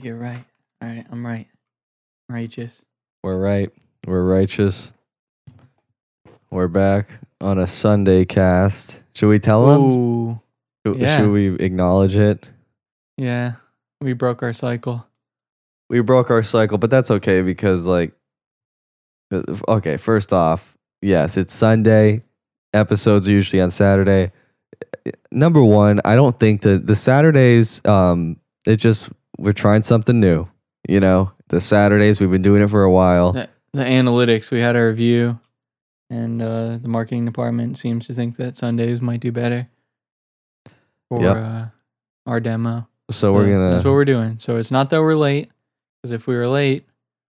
you're right. All right, I'm right. Righteous. We're right. We're righteous. We're back on a Sunday cast. Should we tell them? Should, yeah. should we acknowledge it? yeah. We broke our cycle. We broke our cycle, but that's okay because, like, uh, okay, first off, yes, it's Sunday. Episodes are usually on Saturday. Number one, I don't think that the Saturdays, um, it just, we're trying something new. You know, the Saturdays, we've been doing it for a while. The, the analytics, we had a review, and uh, the marketing department seems to think that Sundays might do better for Yep. uh, our demo. So we're So going That's what we're doing. So it's not that we're late, because if we were late,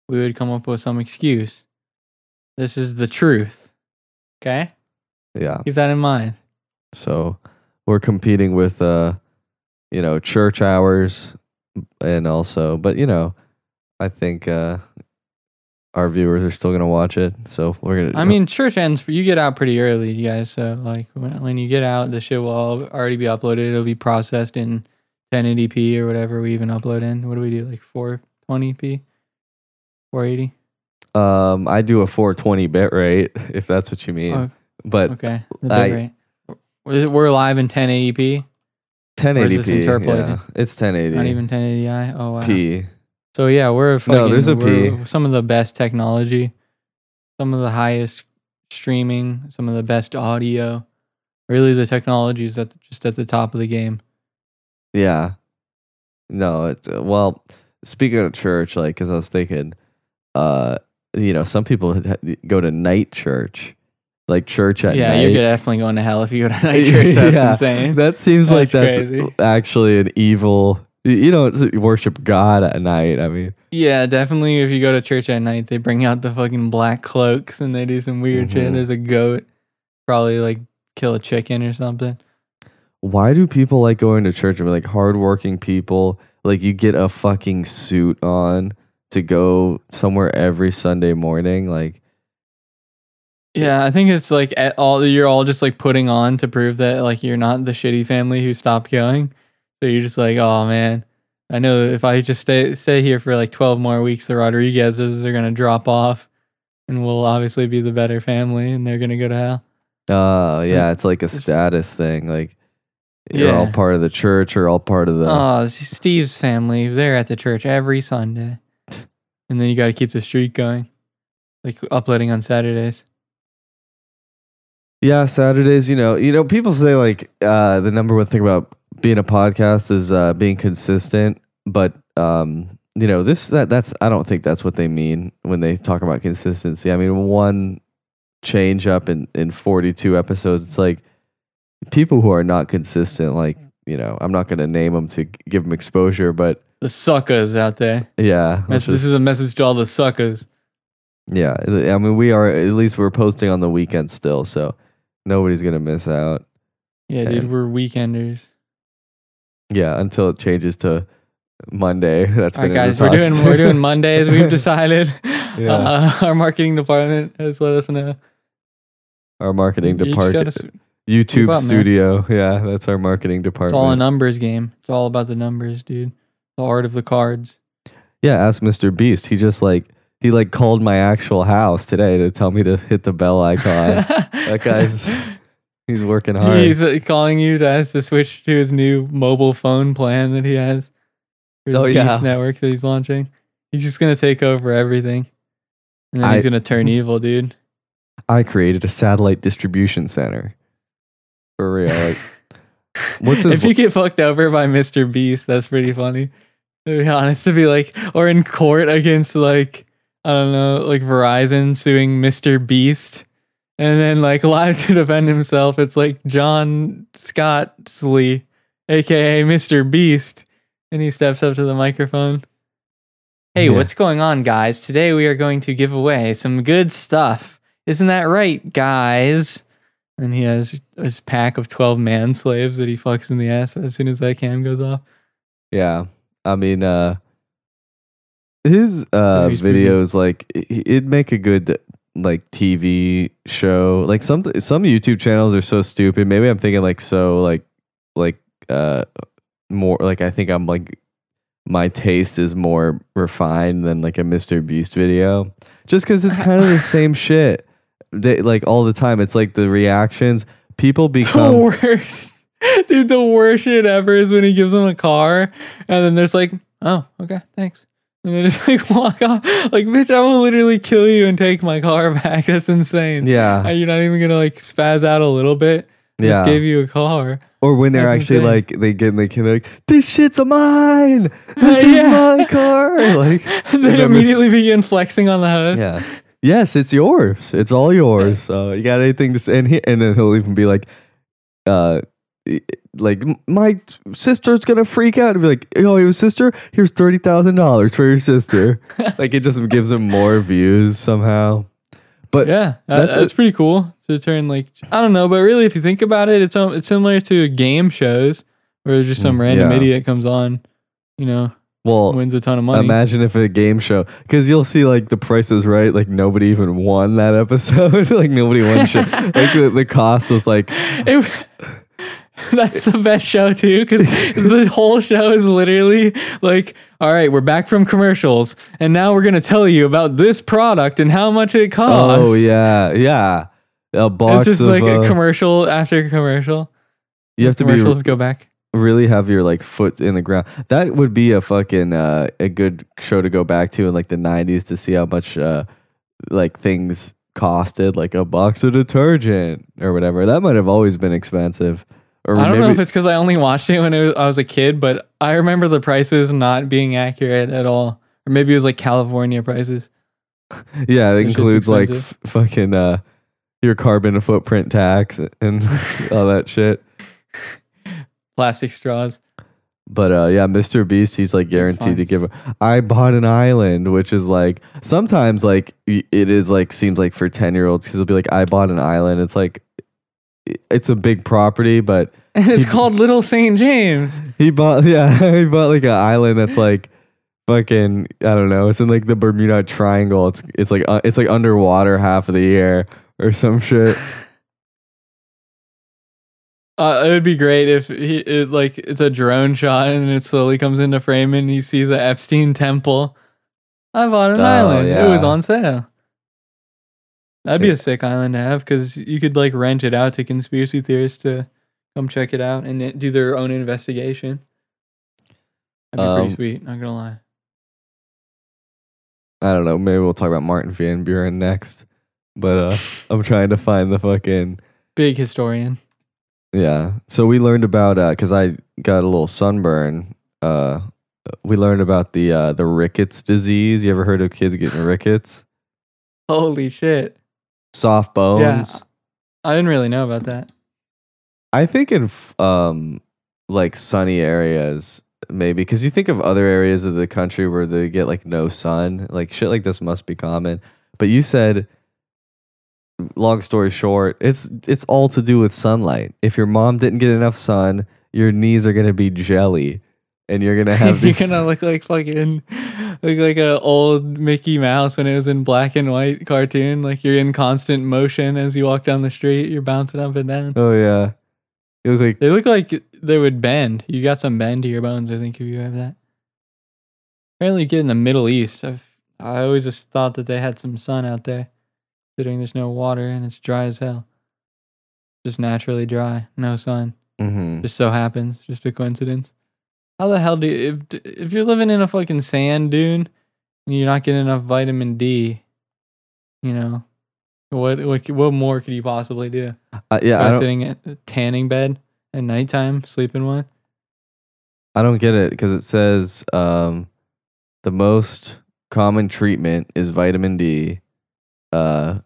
we would come up with some excuse. This is the truth. Okay? yeah. Keep that in mind. So we're competing with uh you know church hours and also but you know I think uh our viewers are still to watch it. So we're to I mean, church ends. You get out pretty early, you guys. So like when, when you get out, the shit will all already be uploaded. It'll be processed in 1080p or whatever we even upload in. What do we do? Like 420p, 480. um I do a 420 bit rate if that's what you mean. Oh, but okay, the I- rate. Is it- We're live in 1080p, 1080p. this interpolated? Yeah, it's 1080. not even 1080i. Oh wow. P. So yeah, we're fucking, there's a some of the best technology, some of the highest streaming, some of the best audio. Really, the technology is at the, just at the top of the game. Yeah. No, it's uh, well, speaking of church like cuz I was thinking uh you know, some people go to night church. Like church at night. yeah, night. you're definitely going to hell if you go to night church. That's Yeah. insane. That seems like That's that's crazy. actually an evil. You don't worship God at night. I mean, yeah, definitely. If you go to church at night, they bring out the fucking black cloaks and they do some weird shit. Mhm. There's a goat, probably like kill a chicken or something. why do people like going to church? I mean, like hardworking people, like you get a fucking suit on to go somewhere every Sunday morning. Like, Yeah, I think it's like at all you're all just like putting on to prove that like you're not the shitty family who stopped going. So you're just like, oh man, I know if I just stay stay here for like 12 more weeks, the Rodriguezes are gonna drop off, and we'll obviously be the better family, and they're gonna go to hell. uh, yeah, Like, it's like a status thing. Like, you're all part of the church or all part of the. Oh, Steve's family, they're at the church every Sunday, and then you got to keep the streak going, like uploading on Saturdays. Yeah, Saturdays, you know, you know, people say like uh the number one thing about being a podcast is uh being consistent, but um you know, this that that's I don't think that's what they mean when they talk about consistency. I mean, one change up in in 42 episodes, it's like people who are not consistent like, you know, I'm not going to name them to give them exposure, but The suckers out there. yeah, this is a message to all the suckers. yeah, I mean, we are at least we're posting on the weekend still, so nobody's going to miss out. Yeah, dude, And- we're weekenders. Yeah, until it changes to Monday. That's All right, been in guys, the we're doing we're doing Mondays. We've decided. Yeah. Uh, our marketing department has let us know. our marketing You just department, s- YouTube up, man. studio. Yeah, that's our marketing department. It's all a numbers game. It's all about the numbers, dude. The art of the cards. yeah, ask Mr. Beast. He just like he like called my actual house today to tell me to hit the bell icon. that guy's he's working hard. He's uh, calling you to ask to switch to his new mobile phone plan that he has. For his Oh, Beast yeah. network that he's launching. He's just gonna take over everything, and then I- he's gonna turn evil, dude. I created a satellite distribution center. For real. Like, What's his if you get fucked over by Mr. Beast, that's pretty funny. To be honest, to be like, or in court against like, I don't know, like Verizon suing Mr. Beast, and then like live to defend himself, it's like John Scottsley, aka Mr. Beast, and he steps up to the microphone. Hey, Yeah. what's going on, guys? Today we are going to give away some good stuff. Isn't that right, guys? And he has his pack of 12 man slaves that he fucks in the ass as soon as that cam goes off. Yeah. I mean, uh, his uh videos like i- it'd make a good like TV show. Like some some YouTube channels are so stupid. Maybe I'm thinking like so like like uh more like I think I'm like my taste is more refined than like a Mr. Beast video, just because it's kind of the same shit. They, like all the time, it's like the reactions. People the become worst. Dude, the worst shit ever is when he gives them a car and then there's like, oh, okay, thanks. And they just like walk off. Like, bitch, I will literally kill you and take my car back. That's insane. yeah, And You're not even gonna like spaz out a little bit. I yeah. Just gave you a car. Or when they're That's actually insane. like they get in the kid like this shit's a mine. This Yeah. is my car. Like they immediately begin flexing on the host. yeah. Yes, it's yours. It's all yours. So you got anything to say? And, he, and then he'll even be like, uh, like my sister's gonna freak out and be like, "Oh, your sister? Here's thirty thousand dollars for your sister." like it just gives him more views somehow. But Yeah, that- That's that's, pretty cool to turn like I don't know, but really, if you think about it, it's um, it's similar to game shows where just some Mm, random yeah. idiot comes on, you know, well, wins a ton of money. Imagine if a game show, because you'll see like the Price is Right, like nobody even won that episode. like nobody won shit. Like the, the cost was like, It- that's the best show too, because the whole show is literally like, all right, we're back from commercials, and now we're gonna tell you about this product and how much it costs. oh yeah, yeah, a box it's just of. like uh, a commercial after commercial. you have to be commercials go back. really have your like foot in the ground. That would be a fucking uh, a good show to go back to in like the '90s to see how much uh, like things costed, like a box of detergent or whatever. That might have always been expensive. Or I don't maybe, know if it's because I only watched it when it was, I was a kid, but I remember the prices not being accurate at all. Or maybe it was like California prices. Yeah, it includes like f- fucking uh your carbon footprint tax and all that shit. Plastic straws. But uh yeah, Mr. Beast, he's like guaranteed to give. A, I bought an island, which is like sometimes like it is like seems like for ten year olds because it'll be like I bought an island. It's like it's a big property, but And it's He- called Little St. James. he bought yeah he bought like an island that's like fucking I don't know. It's in like the Bermuda Triangle. It's it's like uh, it's like underwater half of the year or some shit. Uh, it would be great if he it, like it's a drone shot and it slowly comes into frame and you see the Epstein Temple. I bought an Oh, island. It was on sale. That'd be a sick island to have because you could like rent it out to conspiracy theorists to come check it out and do their own investigation. That'd be Um, pretty sweet. Not gonna lie. I don't know. Maybe we'll talk about Martin Van Buren next. But uh I'm trying to find the fucking Big historian. yeah. So we learned about uh cuz I got a little sunburn. Uh we learned about the uh the rickets disease. You ever heard of kids getting rickets? Holy shit! Soft bones. Yeah. I didn't really know about that. I think in um like sunny areas maybe cuz you think of other areas of the country where they get like no sun, like shit like this must be common. But you said long story short, it's it's all to do with sunlight. If your mom didn't get enough sun, your knees are going to be jelly and you're to have You're gonna look like fucking look like a old Mickey Mouse when it was in black and white cartoon. Like you're in constant motion as you walk down the street. You're bouncing up and down. Oh yeah. You look like They look like they would bend. You got some bend to your bones. I think if you have that. Apparently, you get in the Middle East. I've I always just thought that they had some sun out there, considering there's no water and it's dry as hell. Just naturally dry, no sun. mhm. Just so happens, just a coincidence. How the hell do you, if if you're living in a fucking sand dune and you're not getting enough vitamin D, you know, what what what more could you possibly do? Uh, yeah, I By don't, sitting at a tanning bed at nighttime, sleeping one. I don't get it because it says um, the most common treatment is vitamin D, uh,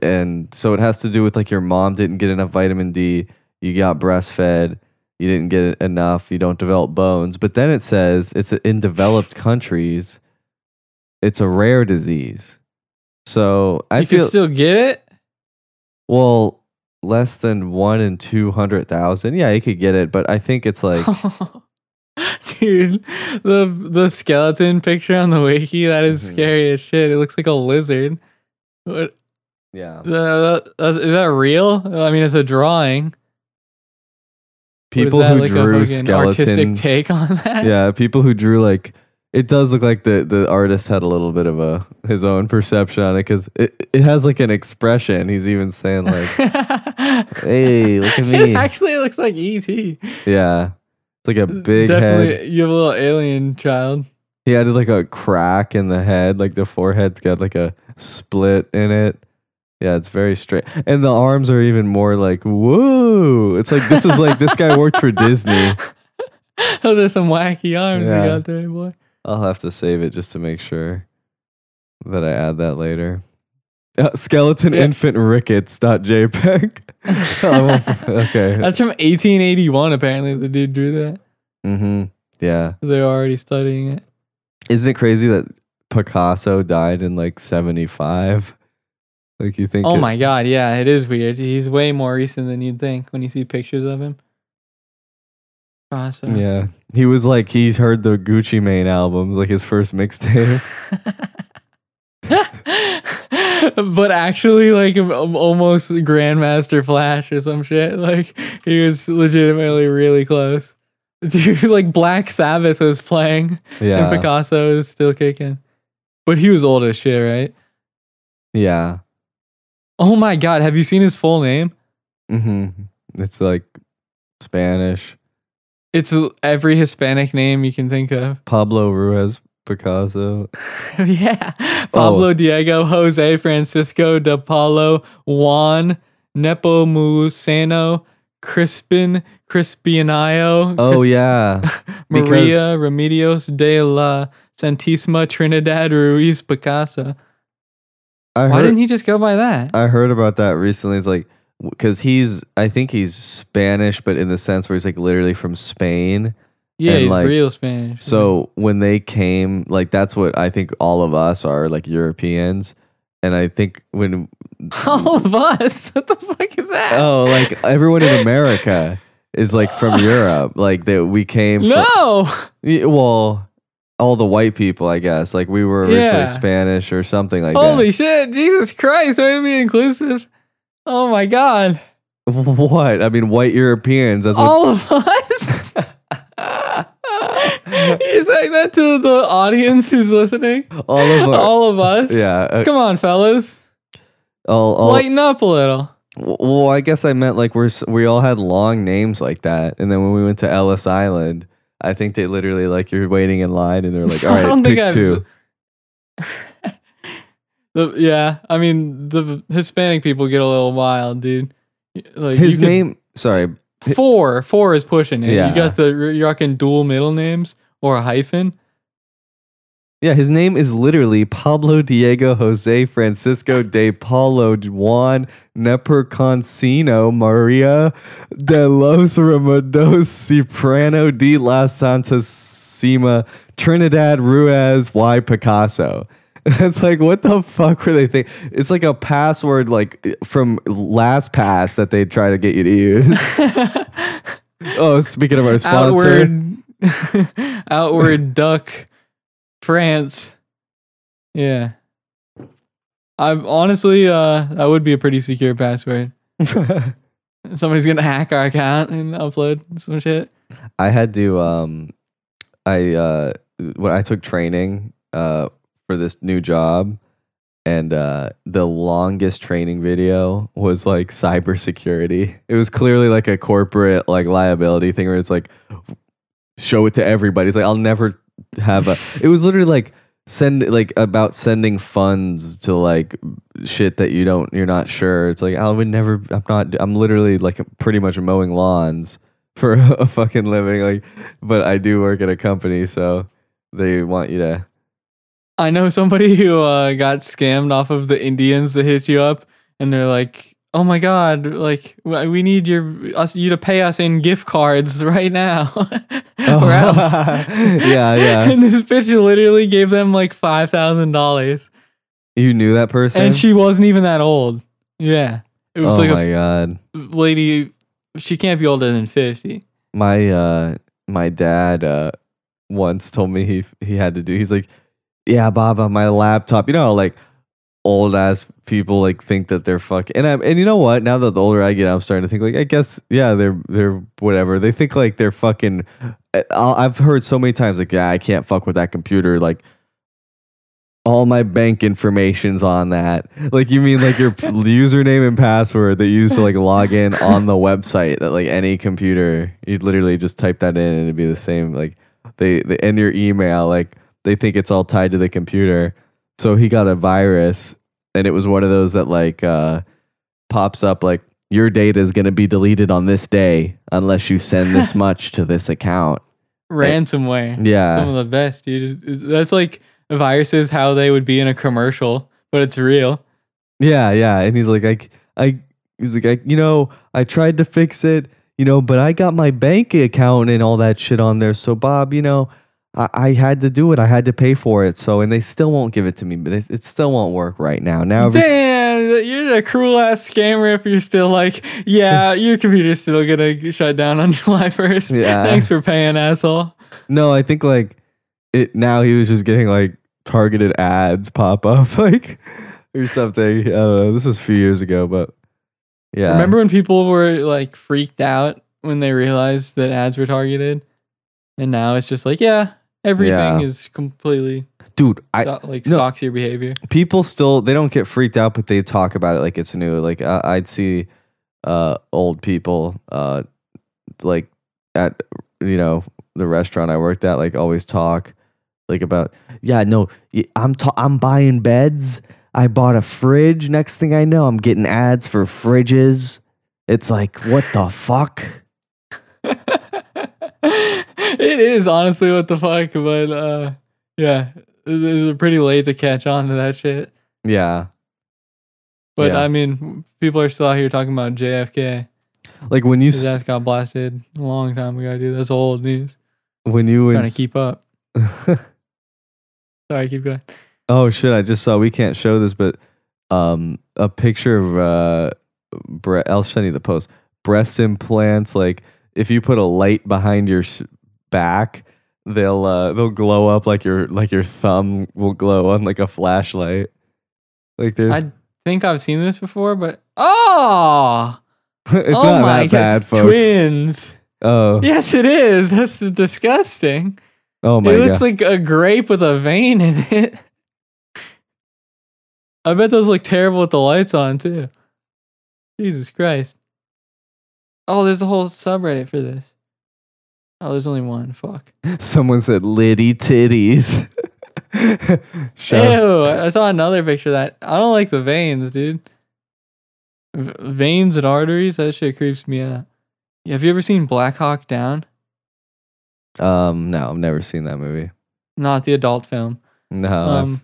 and so it has to do with like your mom didn't get enough vitamin D, you got breastfed, you didn't get enough, you don't develop bones. But then it says it's in developed countries, it's a rare disease. So I you feel can still get it. well less than one in two hundred thousand. Yeah, you could get it, but I think it's like. Dude, the the skeleton picture on the wiki that is Mhm. scary as shit. It looks like a lizard. What Yeah. Uh, that- is that real? I mean, it's a drawing. People who like drew a fucking artistic take on that? Yeah, people who drew like it does look like the the artist had a little bit of a his own perception on it because it it has like an expression. He's even saying like, "Hey, look at me." It actually looks like ET. Yeah, it's like a big Definitely, head. you have a little alien child. He had like a crack in the head, like the forehead's got like a split in it. Yeah, it's very straight, and the arms are even more like whoa. It's like this is like this guy worked for Disney. Those are some wacky arms Yeah. you got there, boy. I'll have to save it just to make sure that I add that later. Uh, skeleton Yeah. infant rickets jpeg. Okay. That's from 1881. Apparently, the dude drew that. mm-hmm. Yeah. They're already studying it. Isn't it crazy that Picasso died in like seventy five? Like you think? Oh it- my god, yeah, it is weird. He's way more recent than you'd think when you see pictures of him. Awesome. Yeah. He was like he's heard the Gucci Mane albums, like his first mixtape. but actually, like almost Grandmaster Flash or some shit. Like he was legitimately really close. Dude, like Black Sabbath was playing and. Picasso is still kicking. But he was old as shit, right? yeah. Oh my god, have you seen his full name? Mm-hmm. It's like Spanish. It's every Hispanic name you can think of. Pablo Ruiz Picasso. yeah. Oh. Pablo Diego Jose Francisco de Paulo Juan Nepomuceno Crispin Crispianayo Oh Cris- yeah. Maria Remedios de la Santísima Trinidad Ruiz Picasso. I Why heard didn't he just go by that? I heard about that recently. It's like because he's I think he's Spanish, but in the sense where he's like literally from Spain. yeah, and, he's like, real Spanish. So when they came, like that's what I think all of us are like Europeans. And I think when all of us. What the fuck is that? oh, like everyone in America is like from Europe. Like that we came from no. Yeah, well, all the white people, I guess. Like we were originally Yeah. Spanish or something like that. Holy shit! Jesus Christ! Way to be inclusive. Oh my god! What? I mean, white Europeans. That's what. All of us. you saying that to the audience who's listening? all of our, All of us. yeah. uh, Come on, fellas. all, all, Lighten up a little. well, I guess I meant like we're we all had long names like that, and then when we went to Ellis Island, I think they literally like you're waiting in line, and they're like, all right, I don't think pick I've- two. The, yeah, I mean the Hispanic people get a little wild, dude. Like His could- name, sorry, four, four is pushing it. Yeah. You got the you're rocking dual middle names or a hyphen. Yeah, his name is literally Pablo Diego Jose Francisco de Paulo Juan Neperconcino Maria de los Remedos Ciprano de la Santísima Trinidad Ruiz y Picasso. It's like, what the fuck were they think? It's like a password, like from LastPass that they try to get you to use. oh, speaking of our sponsor, outward outward duck france yeah i'm honestly uh that would be a pretty secure password somebody's gonna hack our account and upload some shit I had to um I uh when I took training uh for this new job and uh the longest training video was like cybersecurity. It was clearly like a corporate like liability thing where it's like show it to everybody. It's like I'll never have a it was literally like send like about sending funds to like shit that you don't you're not sure. It's like I would never I'm not I'm literally like pretty much mowing lawns for a fucking living like but I do work at a company so they want you to i know somebody who uh got scammed off of the indians that hit you up and they're like oh my god like we need your us you to pay us in gift cards right now oh. or else yeah yeah and this bitch literally gave them like five thousand dollars, you knew that person and she wasn't even that old. Yeah, it was oh like my a god lady. She can't be older than fifty. my uh my dad uh once told me he he had to do he's like yeah baba my laptop you know like old ass people like think that they're fucking and I and you know what? Now that the older I get, I'm starting to think like I guess yeah they're they're whatever. They think like they're fucking. I'll, I've heard so many times like yeah I can't fuck with that computer like. All my bank information's on that. Like you mean like your username and password that you use to like log in on the website that like any computer you'd literally just type that in and it'd be the same. Like they, they and your email like they think it's all tied to the computer. So he got a virus and it was one of those that like uh pops up like your data is going to be deleted on this day unless you send this much to this account. Ransomware. Some Yeah. Some of the best, dude. That's like viruses how they would be in a commercial, but it's real. Yeah, yeah. And he's like I I he's like I, you know, I tried to fix it, you know, but I got my bank account and all that shit on there. So Bob, you know, I, I had to do it. I had to pay for it. So and they still won't give it to me, but it, it still won't work right now. Now Damn, you're a cruel ass scammer if you're still like, yeah, your computer's still gonna shut down on July 1st. Yeah. Thanks for paying, asshole. No, I think like it now he was just getting like targeted ads pop up like or something. I don't know. This was a few years ago, but yeah. Remember when people were like freaked out when they realized that ads were targeted? And now it's just like, yeah, everything Yeah. is completely dude, I sto- like no. stalks your behavior. people still they don't get freaked out, but they talk about it like it's new. Like I, I'd see uh old people uh like at you know the restaurant I worked at like always talk like about yeah no i'm ta- I'm buying beds. I bought a fridge. Next thing I know, I'm getting ads for fridges. It's like what the fuck? it is honestly what the fuck, but uh yeah, it's pretty late to catch on to that shit. Yeah, But Yeah. I mean, people are still out here talking about JFK. like when you His ass got blasted a long time ago, dude. That's old news. when you Trying and to keep up. Sorry, keep going. Oh shit! I just saw. We can't show this, but um, a picture of uh, bre- I'll send you the post. Breast implants. Like if you put a light behind your back, they'll uh, they'll glow up like your like your thumb will glow on like a flashlight. Like they're I think I've seen this before, but oh, it's oh not my that bad, god, folks. twins. Oh, Yes, it is. That's disgusting. oh my it god. looks like a grape with a vein in it. I bet those look terrible with the lights on too. Jesus Christ. Oh, there's a whole subreddit for this. Oh, there's only one. Fuck. Someone said Liddy titties." Ew, I saw another picture of that. I don't like the veins, dude. V- veins and arteries, that shit creeps me out. Yeah, have you ever seen Black Hawk Down? Um, no, I've never seen that movie. Not the adult film. No, Um,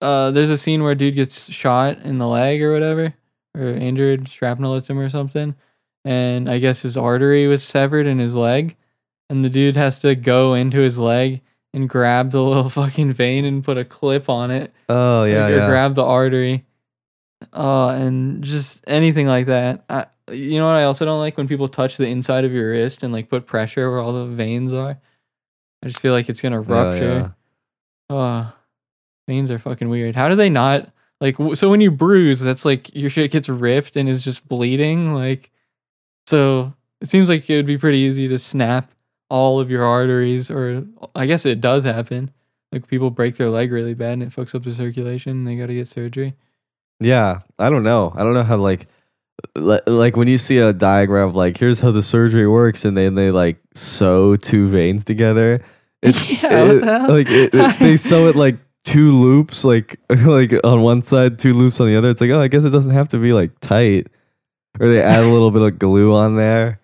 uh, there's a scene where a dude gets shot in the leg or whatever, or injured, shrapnel hits him or something, and I guess his artery was severed in his leg, and the dude has to go into his leg and grab the little fucking vein and put a clip on it, oh yeah, or yeah. grab the artery, uh, and just anything like that. I, you know what I also don't like when people touch the inside of your wrist and like put pressure where all the veins are. I just feel like it's gonna Yeah, rupture. yeah. Oh, veins are fucking weird. How do they not like? So when you bruise, that's like your shit gets ripped and is just bleeding. Like, so it seems like it would be pretty easy to snap all of your arteries, or I guess it does happen. Like people break their leg really bad and it fucks up the circulation. and They got to get surgery. Yeah, I don't know. I don't know how like uh, like when you see a diagram of like here's how the surgery works and then they like sew two veins together. It, Yeah, what it- the hell? Like it, it- they sew it like two loops like like on one side, two loops on the other. It's like, oh, I guess it doesn't have to be like tight. Or they add a little bit of glue on there.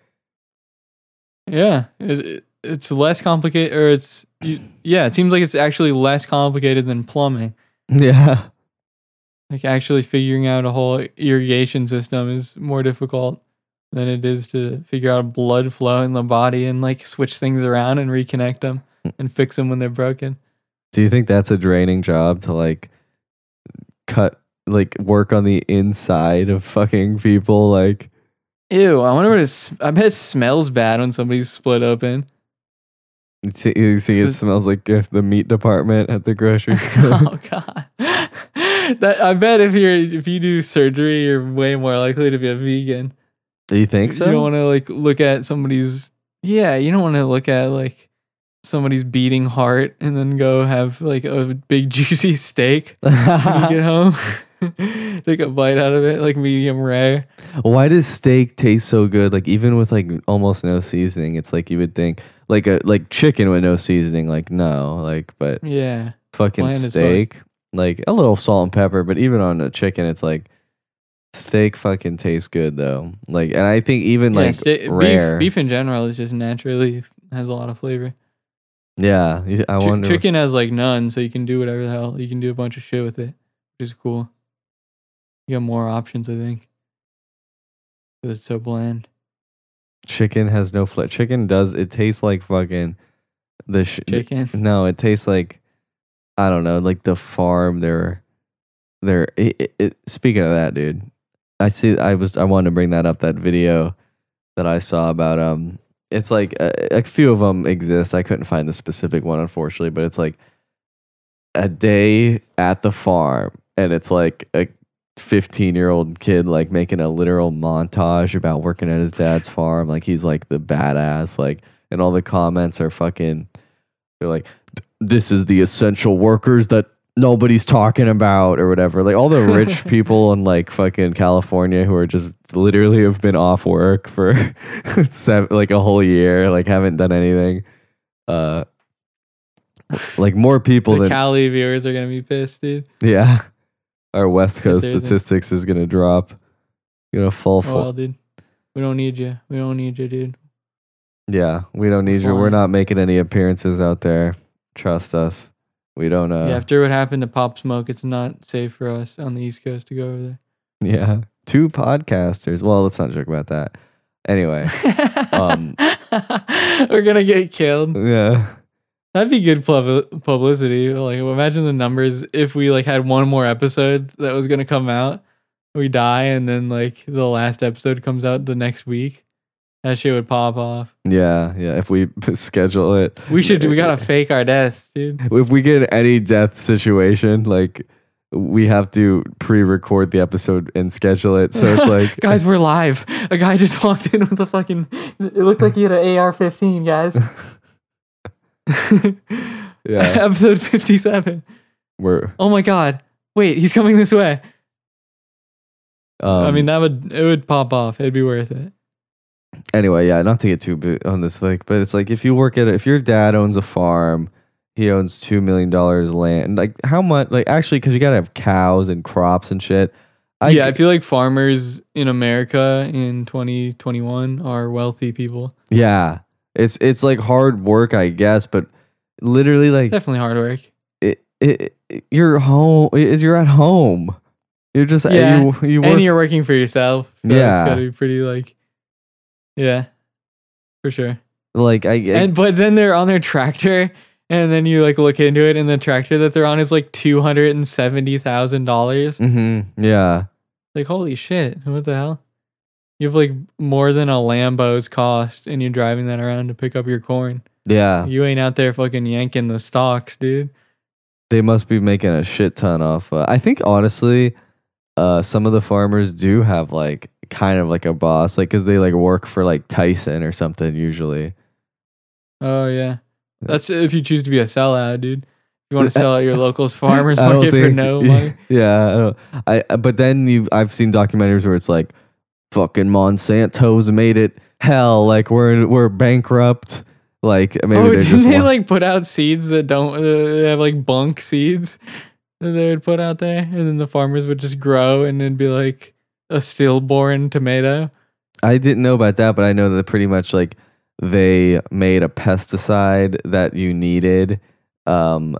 Yeah, it, it, it's less complicated, or it's you, yeah. It seems like it's actually less complicated than plumbing. Yeah. Like actually figuring out a whole irrigation system is more difficult than it is to figure out blood flow in the body and like switch things around and reconnect them mm. and fix them when they're broken. Do you think that's a draining job to like cut like work on the inside of fucking people like Ew, I wonder what it's. I bet it smells bad when somebody's split open. You see, you see it smells like the meat department at the grocery store. oh god. that I bet if you're if you do surgery, you're way more likely to be a vegan. Do you think so? You don't want to like look at somebody's yeah. You don't want to look at like somebody's beating heart and then go have like a big juicy steak when you get home. Take a bite out of it, like medium rare. Why does steak taste so good? Like even with like almost no seasoning, it's like you would think like a like chicken with no seasoning. Like no, like but Yeah, fucking steak, like a little salt and pepper. But even on a chicken, it's like steak fucking tastes good though. Like and I think even yeah. like rare, beef, beef in general is just naturally has a lot of flavor. yeah. I Chi- wonder. chicken has like none, so you can do whatever the hell you can do a bunch of shit with it, which is cool. You got more options, I think, because it's so bland. chicken has no flavor. Chicken does. It tastes like fucking the sh- Chicken. No, it tastes like I don't know, like the farm. They're they're. It, it, it- speaking of that, dude, I see. I was. I wanted to bring that up. That video that I saw about um. It's like a, a few of them exist. I couldn't find the specific one, unfortunately, but it's like a day at the farm, and it's like a 15 year old kid like making a literal montage about working at his dad's farm like he's like the badass like and all the comments are fucking they're like this is the essential workers that nobody's talking about or whatever like all the rich people in like fucking california who are just literally have been off work for seven, like a whole year like haven't done anything uh like more people The than Cali viewers are gonna be pissed, dude. yeah. Our West Coast statistics is gonna drop. Gonna fall Oh, dude, we don't need you. We don't need you, dude. yeah, we don't need you. We're not making any appearances out there. Trust us. We don't uh yeah, after what happened to Pop Smoke, it's not safe for us on the East Coast to go over there. yeah. Two podcasters. Well, let's not joke about that. Anyway. Um, We're gonna get killed. yeah. That'd be good publicity. Like, imagine the numbers if we like had one more episode that was gonna come out. We die, and then like the last episode comes out the next week. That shit would pop off. Yeah. Yeah. If we schedule it. We should. We gotta fake our deaths, dude. if we get any death situation, like we have to pre-record the episode and schedule it. So it's like guys, we're live. A guy just walked in with a fucking. It looked like he had an AR-15, guys. Yeah. Episode fifty-seven. we're Oh my god! Wait, he's coming this way. um, I mean, that would it would pop off. It'd be worth it. anyway, yeah, not to get too bit on this like, but it's like if you work at it, if your dad owns a farm, he owns two million dollars land. Like how much? Like actually, because you gotta have cows and crops and shit. I yeah, I feel like farmers in America in 2021 are wealthy people. yeah. It's it's like hard work, I guess, but literally like Definitely hard work. it, it, it you're home. Is you're at home. You're just Yeah, you you work and you're working for yourself. So Yeah. it's gotta be pretty like, yeah, for sure. like I, I And but then they're on their tractor, and then you like look into it, and the tractor that they're on is like two hundred and seventy thousand dollars. hmm yeah Like holy shit, what the hell? You have like more than a Lambo's cost, and you're driving that around to pick up your corn. yeah. You ain't out there fucking yanking the stalks, dude. they must be making a shit ton off. Uh, I think honestly, uh, some of the farmers do have like kind of like a boss, like because they like work for like Tyson or something usually. Oh yeah, that's if you choose to be a sellout, dude. You want to sell out your local's farmers I don't for no money. Yeah, I, I but then you I've seen documentaries where it's like fucking Monsanto's made it hell, like we're we're bankrupt. Like maybe oh, didn't just they want- like put out seeds that don't uh, they have like bunk seeds that they would put out there, and then the farmers would just grow, and it'd be like a stillborn tomato. I didn't know about that, but I know that pretty much like they made a pesticide that you needed um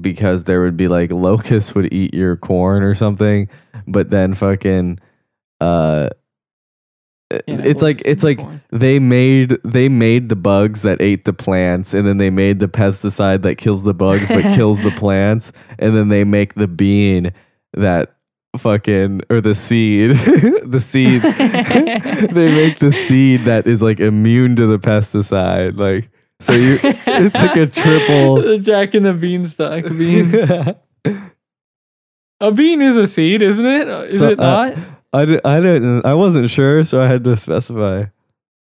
because there would be like locusts would eat your corn or something, but then fucking uh Yeah, it's like it's like corn. they made they made the bugs that ate the plants and then they made the pesticide that kills the bugs but kills the plants and then they make the bean that fucking or the seed the seed they make the seed that is like immune to the pesticide like so you it's like a triple the Jack and the Beanstalk bean. A bean is a seed, isn't it? Is So, it uh, not? I, di- I didn't I wasn't sure, so I had to specify.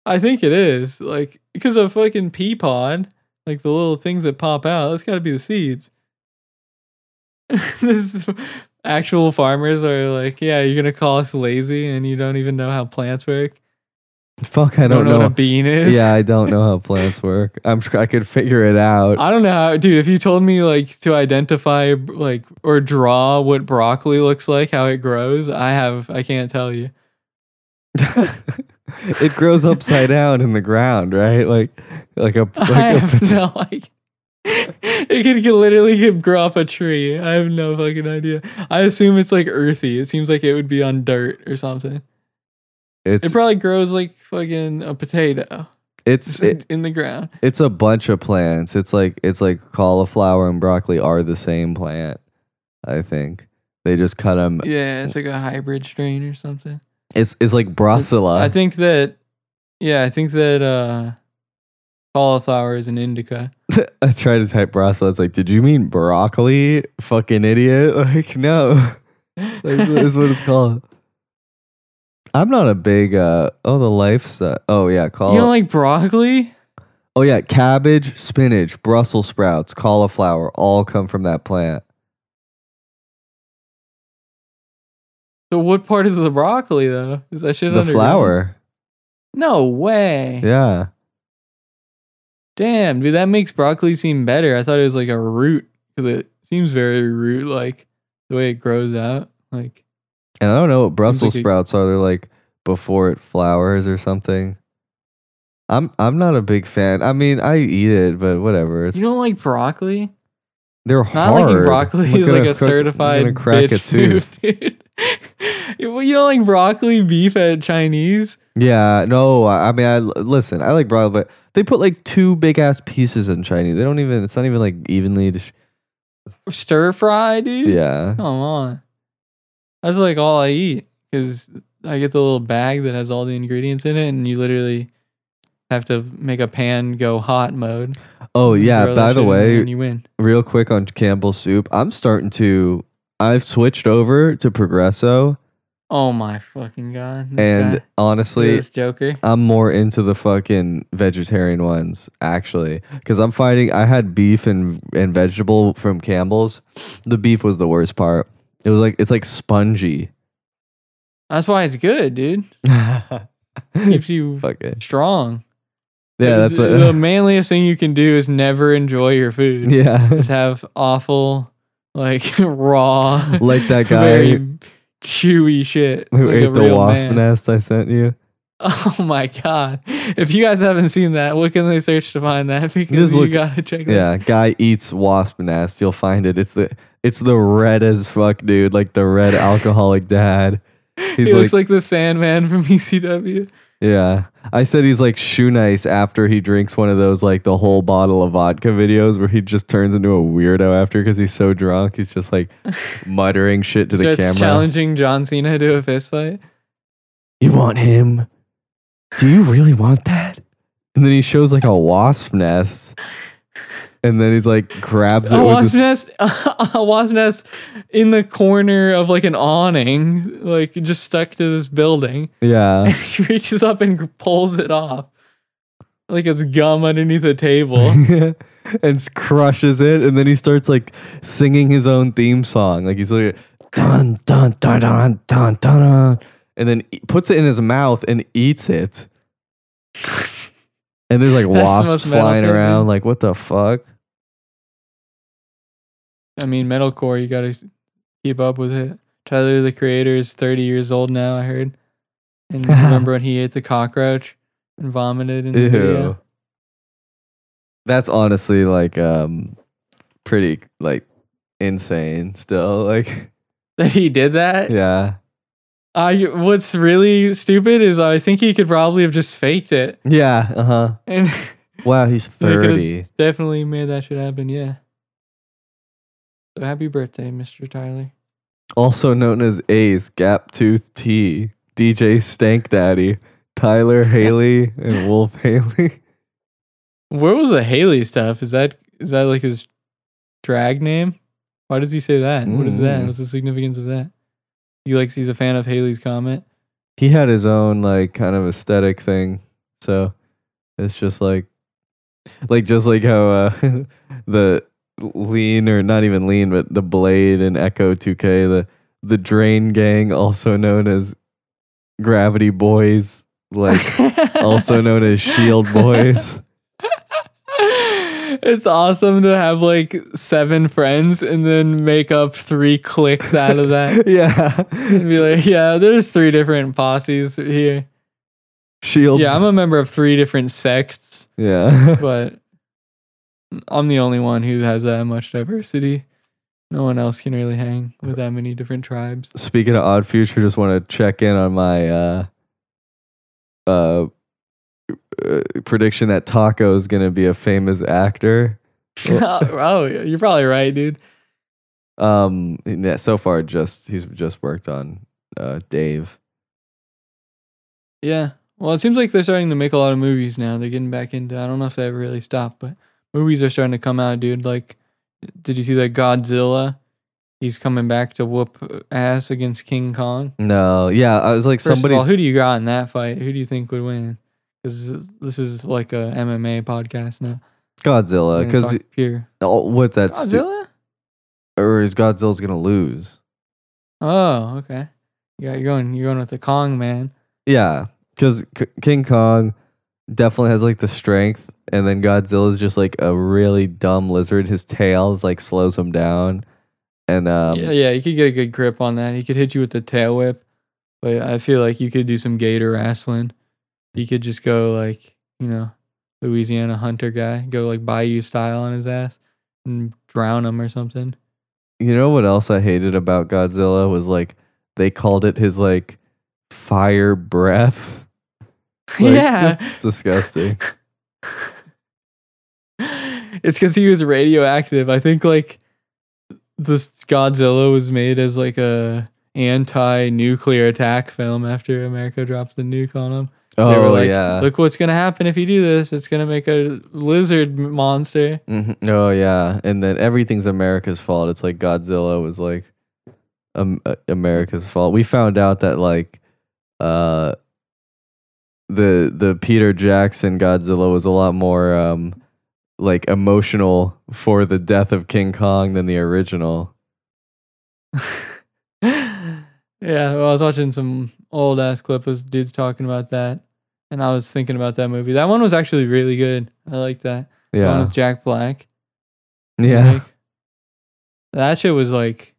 I think it is. Like because a fucking pea pod, like the little things that pop out, that's got to be the seeds. this is, actual farmers are like, yeah, you're gonna call us lazy, and you don't even know how plants work. Fuck, I don't, know, know. what a bean is. yeah, I don't know how plants work. I'm sure I could figure it out. I don't know how, dude. If you told me like to identify like or draw what broccoli looks like, how it grows, I have I can't tell you. it grows upside down in the ground, right? Like like a like I a have no like it could, could literally could grow off a tree. I have no fucking idea. I assume it's like earthy. It seems like it would be on dirt or something. It's It probably grows like fucking a potato it's it, in the ground. it's a bunch of plants. It's like it's like cauliflower and broccoli are the same plant. I think they just cut them. Yeah, it's like a hybrid strain or something. It's it's like Brussela. I think that yeah, I think that uh cauliflower is an indica. I tried to type Brussels. It's like, did you mean broccoli? Fucking idiot! Like, no, that's, that's what it's called. I'm not a big uh oh the lifestyle. Oh yeah, call. You don't like broccoli? oh yeah, cabbage, spinach, Brussels sprouts, cauliflower, all come from that plant. So what part is the broccoli though? Is that shit the underground? flower. No way. Yeah. Damn, dude, that makes broccoli seem better. I thought it was like a root because it seems very root like the way it grows out. Like And I don't know what Brussels like sprouts are. They're like before it flowers or something. I'm I'm not a big fan. I mean, I eat it, but whatever. It's, you don't like broccoli? they're Not hard. liking broccoli is like a cook- certified crack bitch a tooth. dude. Well, you don't like broccoli beef at Chinese? Yeah, no, I I mean, I listen. I like broccoli, but they put like two big ass pieces in Chinese. They don't even. It's not even like evenly. Dis- Stir fry, dude? yeah, Come on. That's like all I eat because I get the little bag that has all the ingredients in it, and you literally have to make a pan go hot mode. Oh yeah. By the way, and you win. real quick on Campbell's soup, I'm starting to. I've switched over to Progresso, Oh my fucking god! This and guy, honestly, this Joker. I'm more into the fucking vegetarian ones actually, because I'm finding I had beef and and vegetable from Campbell's. The beef was the worst part. It was like it's like spongy. That's why it's good, dude. Keeps you strong. Yeah, that's the, a, the manliest thing you can do is never enjoy your food. yeah. Just have awful, like raw, Like that guy very chewy shit. who like ate the wasp man. nest I sent you. Oh my god! If you guys haven't seen that, what can they search to find that? Because Just you look- gotta check that. Yeah, guy eats wasp nest. You'll find it. It's the it's the red as fuck, dude. Like the red alcoholic dad. He He's looks like, like the Sandman from ECW. yeah. I said he's like shoe nice after he drinks one of those like the whole bottle of vodka videos where he just turns into a weirdo after because he's so drunk. He's just like muttering shit to the camera. challenging John Cena to a fist fight. You want him? Do you really want that? And then he shows like a wasp nest. And then he's like grabs it A with wasp nest, a wasp nest in the corner of like an awning, like just stuck to this building. Yeah. And he reaches up and pulls it off, like it's gum underneath a table. and crushes it. And then he starts like singing his own theme song. Like he's like dun dun dun dun dun dun dun. And then puts it in his mouth and eats it. And there's like That's the wasps flying around. Like what the fuck? I mean, metalcore, you gotta keep up with it. Tyler, the creator, is 30 years old now. I heard. And remember when he ate the cockroach and vomited in the video? Ew. That's honestly like um pretty like insane still. Like That he did that. yeah. I what's really stupid is I think he could probably have just faked it Yeah, uh-huh. and Wow, he's They could've- 30. definitely made that shit happen. Yeah. So happy birthday, Mr. Tyler. Also known as Ace, Gap Tooth T, DJ Stank Daddy, Tyler Haley, and Wolf Haley. Where was the Haley stuff? Is that is that like his drag name? Why does he say that? What is that? Mm. What's the significance of that? He likes he's a fan of Haley's Comet. He had his own like kind of aesthetic thing. So it's just like like just like how uh the lean or not even lean but the blade and Ecco2k the the drain gang also known as gravity boys like also known as shield boys it's awesome to have like seven friends and then make up three cliques out of that. yeah and be like, yeah, there's three different posses here. shield Yeah, I'm a member of three different sects, yeah but I'm the only one who has that much diversity. No one else can really hang with that many different tribes. Speaking of odd future, just want to check in on my uh, uh, uh, prediction that Taco is going to be a famous actor. oh, you're probably right, dude. Um, yeah, so far, just he's just worked on uh, Dave. Yeah. Well, it seems like they're starting to make a lot of movies now. They're getting back into. I don't know if they ever really stopped, but movies are starting to come out, dude. Like, did you see that Godzilla? He's coming back to whoop ass against King Kong. No, yeah, I was like First somebody. of all, who do you got in that fight? Who do you think would win? Because this is like a MMA podcast now. Godzilla, because pure oh, what's that? Stu- Godzilla. or is Godzilla's gonna lose? Oh, okay. Yeah, you're going. You're going with the Kong man. Yeah, because K- King Kong definitely has like the strength, and then Godzilla's just like a really dumb lizard. His tail is like slows him down, and um, yeah, yeah. You could get a good grip on that. He could hit you with the tail whip, but I feel like you could do some gator wrestling. You could just go like you know, Louisiana hunter guy, go like Bayou style on his ass and drown him or something. you know what else I hated about Godzilla was like they called it his like fire breath. Like, yeah, It's disgusting. it's because he was radioactive. I think like this Godzilla was made as like a anti-nuclear attack film after America dropped the nuke on him. they were Oh like, yeah. look what's gonna happen if you do this. It's gonna make a lizard monster. Mhm. Oh yeah, and then everything's America's fault. It's like Godzilla was like um, uh, America's fault. We found out that like uh the the Peter Jackson Godzilla was a lot more um like emotional for the death of King Kong than the original. yeah, well, I was watching some old ass clip of dudes talking about that, and I was thinking about that movie. That one was actually really good. I like that. The one Yeah. with Jack Black. Yeah. Like, that shit was like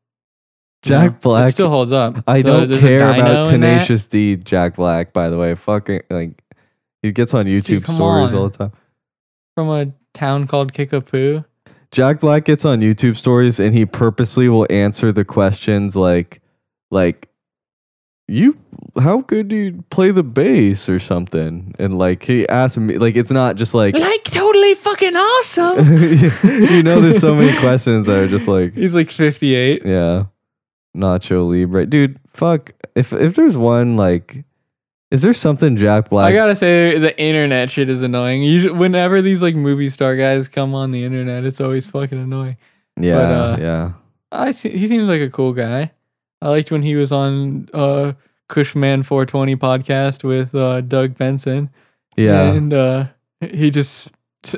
Jack Black- It still holds up. I don't there's care about. Tenacious D Jack Black by the way. Fucking like he gets on YouTube come stories on. all the time. from a town called Kickapoo. Jack Black gets on YouTube stories and he purposely will answer the questions like like you how good do you play the bass or something and like he asks me like it's not just like Like totally fucking awesome. you know there's so many questions that are just like He's like 58. yeah Nacho Libre dude fuck if if there's one like is there something Jack Black I gotta say, the internet shit is annoying. Usually, whenever these like movie star guys come on the internet, it's always fucking annoying. yeah uh, yeah I see, he seems like a cool guy. I liked when he was on uh Cushman 420 podcast with uh Doug Benson. yeah And uh he just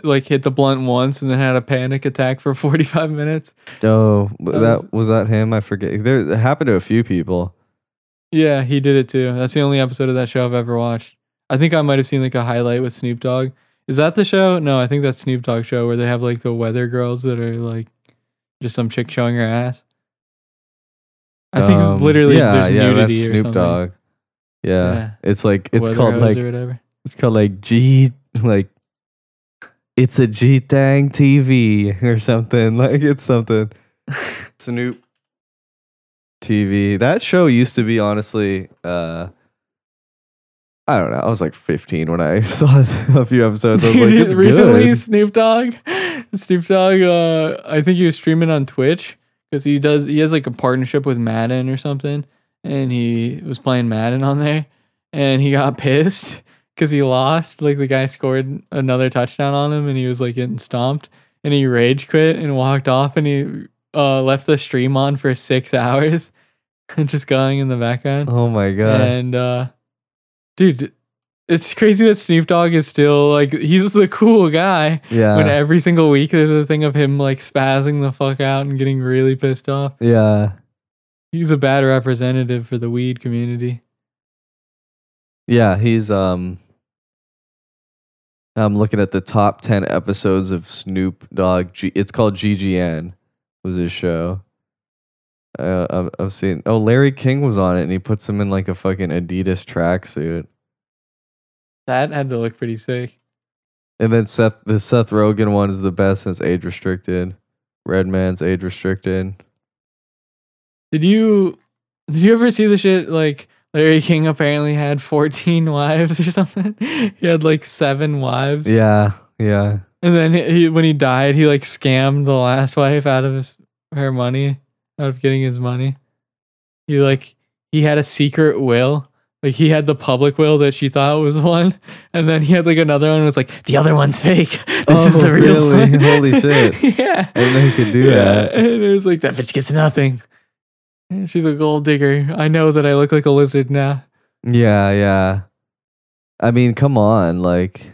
like hit the blunt once and then had a panic attack for 45 minutes. oh that, was- was that him I forget there it happened to a few people Yeah, he did it too. That's the only episode of that show I've ever watched. I think I might have seen like a highlight with Snoop Dogg. Is that the show? No, I think that's Snoop Dogg show where they have like the weather girls that are like just some chick showing her ass. I think Um, literally yeah, there's yeah, nudity that's Snoop. Dogg. Yeah. Yeah. It's like it's Weather called like it's called like G like it's a G Tang TV or something. Like it's something. Snoop TV. That show used to be honestly uh I don't know. I was like 15 when I saw a few episodes. I was like, it's recently good. Snoop Dogg, Snoop Dogg. Uh, I think he was streaming on Twitch because he does. He has like a partnership with Madden or something, and he was playing Madden on there, and he got pissed because he lost. Like the guy scored another touchdown on him, and he was like getting stomped, and he rage quit and walked off, and he uh, left the stream on for six hours, just going in the background. Oh my god. And uh, dude, it's crazy that Snoop Dogg is still like he's the cool guy. yeah. when every single week there's a thing of him like spazzing the fuck out and getting really pissed off. yeah. He's a bad representative for the weed community. Yeah, he's um I'm looking at the top 10 episodes of Snoop Dogg. G- it's called GGN was his show. Uh, I've, I've seen Oh, Larry King was on it and he puts him in like a fucking Adidas tracksuit. That had to look pretty sick. And then Seth the Seth Rogen one is the best since age restricted. Redman's age restricted. Did you did you ever see the shit like Larry King apparently had 14 wives or something? He had like seven wives. Yeah, yeah. And then he when he died, he like scammed the last wife out of his her money, out of getting his money. He like he had a secret will. Like he had the public will that she thought was one, and then he had like another one was like the other one's fake. This is Oh, the real really? one. Holy shit. yeah. and he could do Yeah, that. And it was like that bitch gets nothing. She's a gold digger. I know that I look like a lizard now. Yeah, yeah. I mean, come on, like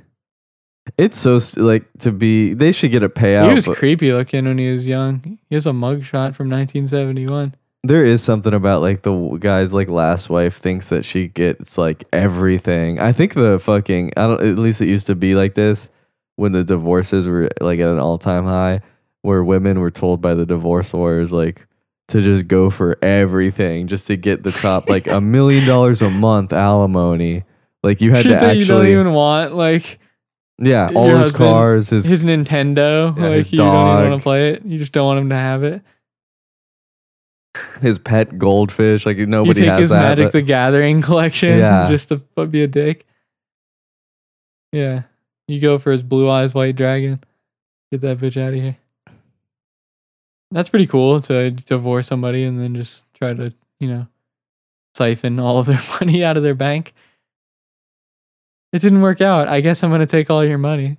it's so like to be. They should get a payout. he was creepy looking when he was young. He has a mugshot from 1971. there is something about like the guy's like last wife thinks that she gets like everything. I think the fucking. I don't. At least it used to be like this when the divorces were like at an all time high, where women were told by the divorce lawyers like to just go for everything just to get the top like a million dollars a month alimony. Like you had Shit to that you don't even want, like Yeah, all his husband- cars, his, his Nintendo. Yeah, like his you don't even want to play it. You just don't want him to have it. his pet goldfish. Like You nobody take has his that. Magic but- the Gathering collection Yeah. just to be a dick. Yeah. You go for his blue eyes white dragon. Get that bitch out of here. That's pretty cool to divorce somebody and then just try to, you know, siphon all of their money out of their bank. It didn't work out. I guess I'm going to take all your money.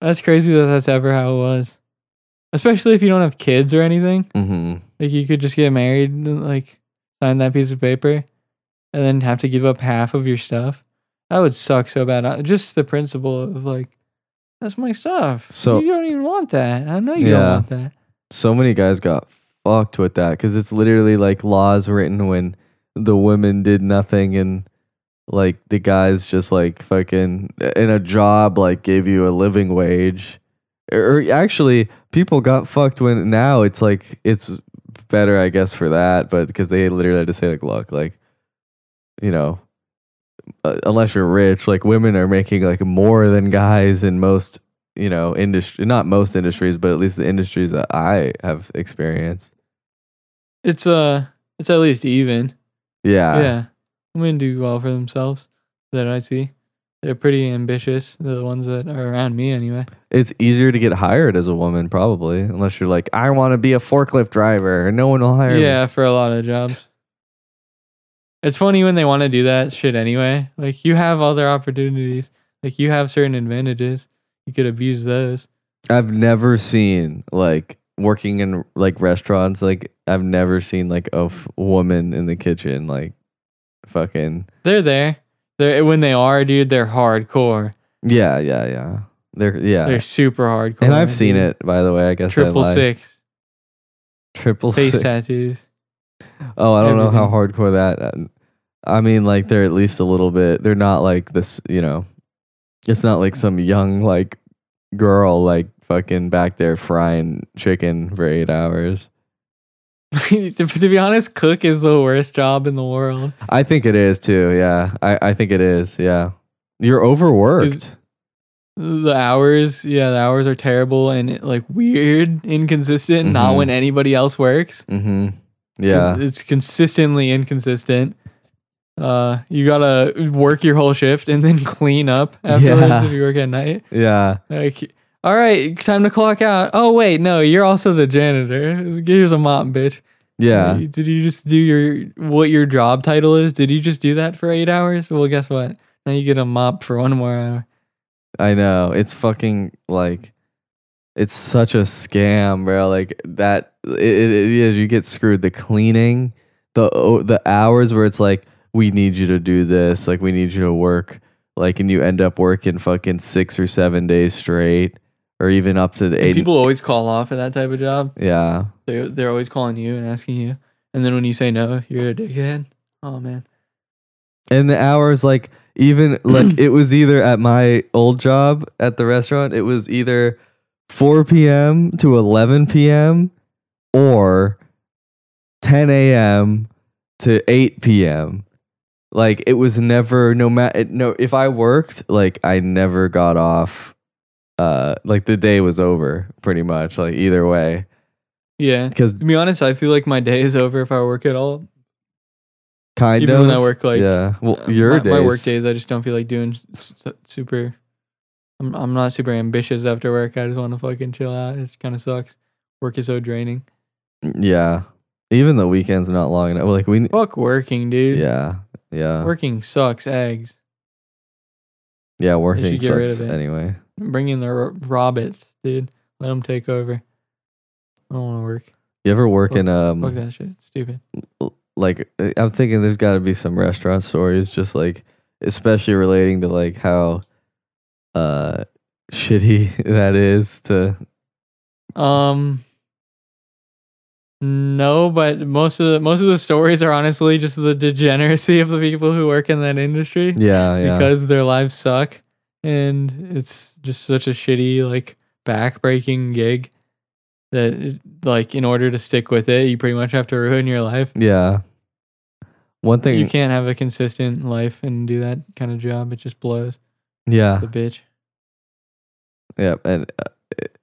That's crazy that that's ever how it was. Especially if you don't have kids or anything. Mhm. Like you could just get married and like sign that piece of paper and then have to give up half of your stuff. That would suck so bad. Just the principle of like, that's my stuff. So- you don't even want that. I know you Yeah. don't want that. So many guys got fucked with that because it's literally like laws written when the women did nothing and like the guys just like fucking in a job like gave you a living wage. Or or actually, people got fucked when now it's like it's better, I guess, for that. But because they literally had to say like, look, like you know, unless you're rich, like women are making like more than guys in most, you know, industry. Not most industries, but at least the industries that I have experienced. It's uh, it's at least even. Yeah, yeah, women do well for themselves. That I see. They're pretty ambitious. They're the ones that are around me anyway. it's easier to get hired as a woman, probably, unless you're like, I want to be a forklift driver, and no one will hire me. Yeah, for a lot of jobs. It's funny when they want to do that shit anyway. Like you have other opportunities. Like you have certain advantages. You could abuse those. I've never seen like working in like restaurants. Like I've never seen like a f- woman in the kitchen like fucking They're there. They're when they are, dude, they're hardcore. yeah yeah yeah. They're yeah, They're super hardcore. and I've seen dude. it by the way. I guess I Triple lied. six. triple Face six. tattoos. Oh, I don't know how hardcore that. uh, I mean, like they're at least a little bit. They're not like this, you know. It's not like some young like girl like fucking back there frying chicken for eight hours. to, to be honest, cook is the worst job in the world. I think it is too. Yeah, I I think it is. Yeah, you're overworked. The hours, yeah, the hours are terrible and like weird, inconsistent. Not Mhm. when anybody else works. mm-hmm. Yeah, it's consistently inconsistent. Uh, you gotta work your whole shift and then clean up afterwards Yeah. if you work at night. yeah. Like, all right, time to clock out. Oh wait, no, you're also the janitor. Here's a mop, bitch. Yeah. You- Did you just do your what your job title is? Did you just do that for eight hours? Well, guess what? Now you get a mop for one more hour. I know. It's fucking like It's such a scam, bro. Like that, it, it, it is. You get screwed. The cleaning, the o- the hours where it's like, we need you to do this, like we need you to work, like, and you end up working fucking six or seven days straight, or even up to the eight. people always call off at that type of job. yeah, They're they're always calling you and asking you, and then when you say no, you're a dickhead. Oh man. and the hours, like even like it was either at my old job at the restaurant, it was either four p.m. to eleven p.m. or 10 a.m. to 8 p.m. Like it was never no matter no if I worked like I never got off uh like the day was over pretty much like either way Yeah. cuz To be honest, I feel like my day is over if I work at all. kind of. Even of when I work like yeah well uh, your my, days my work days, I just don't feel like doing super. I'm I'm not super ambitious after work. I just want to fucking chill out. It kind of sucks. Work is so draining. yeah even the weekends are not long enough like we Fuck working, dude. yeah yeah Working sucks. Eggs. yeah working get rid sucks of it. anyway Bring in the ro- robots, dude. Let them take over. I don't want to work. you ever work in um Fuck that shit. Stupid. like uh, I'm thinking there's got to be some restaurant stories just like especially relating to like how uh shitty that is to Um. No, but most of the most of the stories are honestly just the degeneracy of the people who work in that industry yeah yeah because their lives suck and it's just such a shitty like backbreaking gig that like in order to stick with it you pretty much have to ruin your life. yeah one thing You can't have a consistent life and do that kind of job. It just blows yeah the bitch. yeah and uh, it,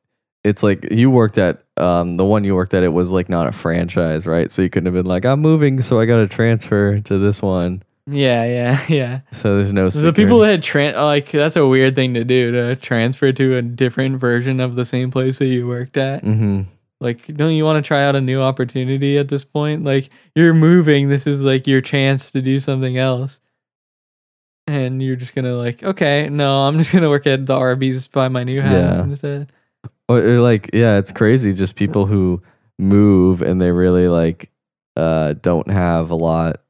it's like you worked at um the one you worked at it was like not a franchise right so you couldn't have been like I'm moving so I got to transfer to this one Yeah, yeah, yeah. so there's no The people that had tran like that's a weird thing to do to transfer to a different version of the same place that you worked at. mm-hmm Like, don't you want to try out a new opportunity at this point? Like, you're moving. This is like your chance to do something else. And you're just gonna like, okay, no, I'm just gonna work at the Arby's by my new house Yeah. instead. Or, like, yeah, it's crazy. Just people who move and they really like uh don't have a lot.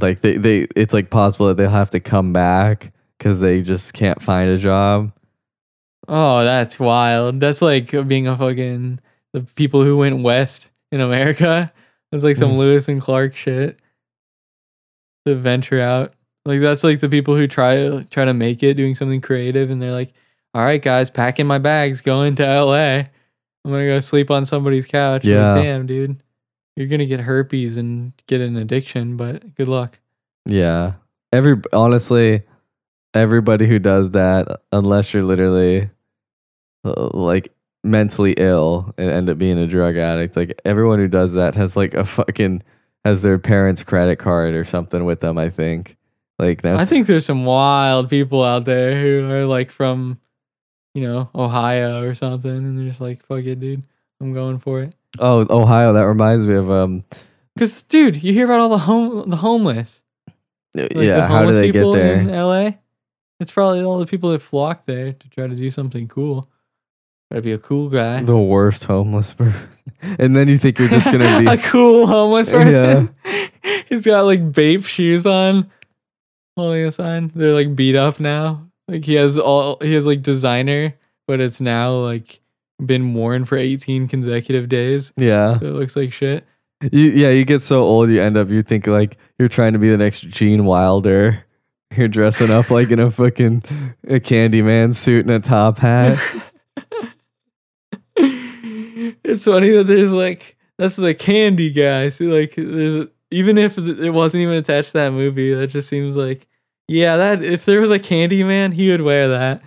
Like they they, it's like possible that they'll have to come back because they just can't find a job. Oh, that's wild. That's like being a fucking the people who went west in America. That's like some Mm. Lewis and Clark shit. To venture out. Like that's like the people who try try to make it doing something creative and they're like, "All right, guys, packing my bags, going to LA. I'm going to go sleep on somebody's couch." Like, Yeah. damn, dude. You're going to get herpes and get an addiction, but good luck. Yeah, every honestly, everybody who does that, unless you're literally uh, like mentally ill and end up being a drug addict, like everyone who does that has like a fucking has their parents' credit card or something with them. I think. Like that's I think there's some wild people out there who are like from, you know, Ohio or something, and they're just like, "Fuck it, dude, I'm going for it." Oh, Ohio. That reminds me of um. Because, dude, you hear about all the home the homeless. Like, yeah, the how do homeless they get people in? LA. It's probably all the people that flock there to try to do something cool. Gotta be a cool guy. The worst homeless person, and then you think you're just gonna be a cool homeless person. Yeah. He's got like Bape shoes on, holding a sign. They're like beat up now. Like he has all he has like designer, but it's now like been worn for 18 consecutive days. yeah, So it looks like shit. you yeah you get so old you end up you think like you're trying to be the next Gene Wilder. You're dressing up like in a fucking a Candyman suit and a top hat. it's funny that there's like that's the candy guy. See, like there's even if it wasn't even attached to that movie, that just seems like yeah, that if there was a candy man, he would wear that.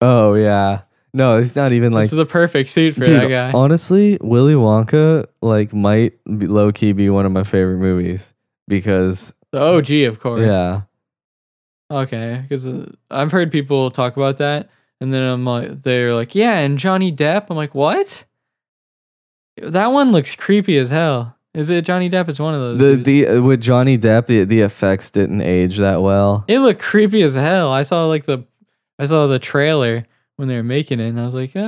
Oh yeah, no, it's not even like It's the perfect suit for Dude, that guy. honestly, Willy Wonka like might be low key be one of my favorite movies because the OG, of course. yeah, Okay, because uh, I've heard people talk about that, and then I'm like, they're like, yeah, and Johnny Depp. I'm like, what? That one looks creepy as hell. Is it Johnny Depp? It's one of those. the dudes. the uh, with Johnny Depp the, the effects didn't age that well. It looked creepy as hell. I saw like the, I saw the trailer when they were making it, and I was like, uh,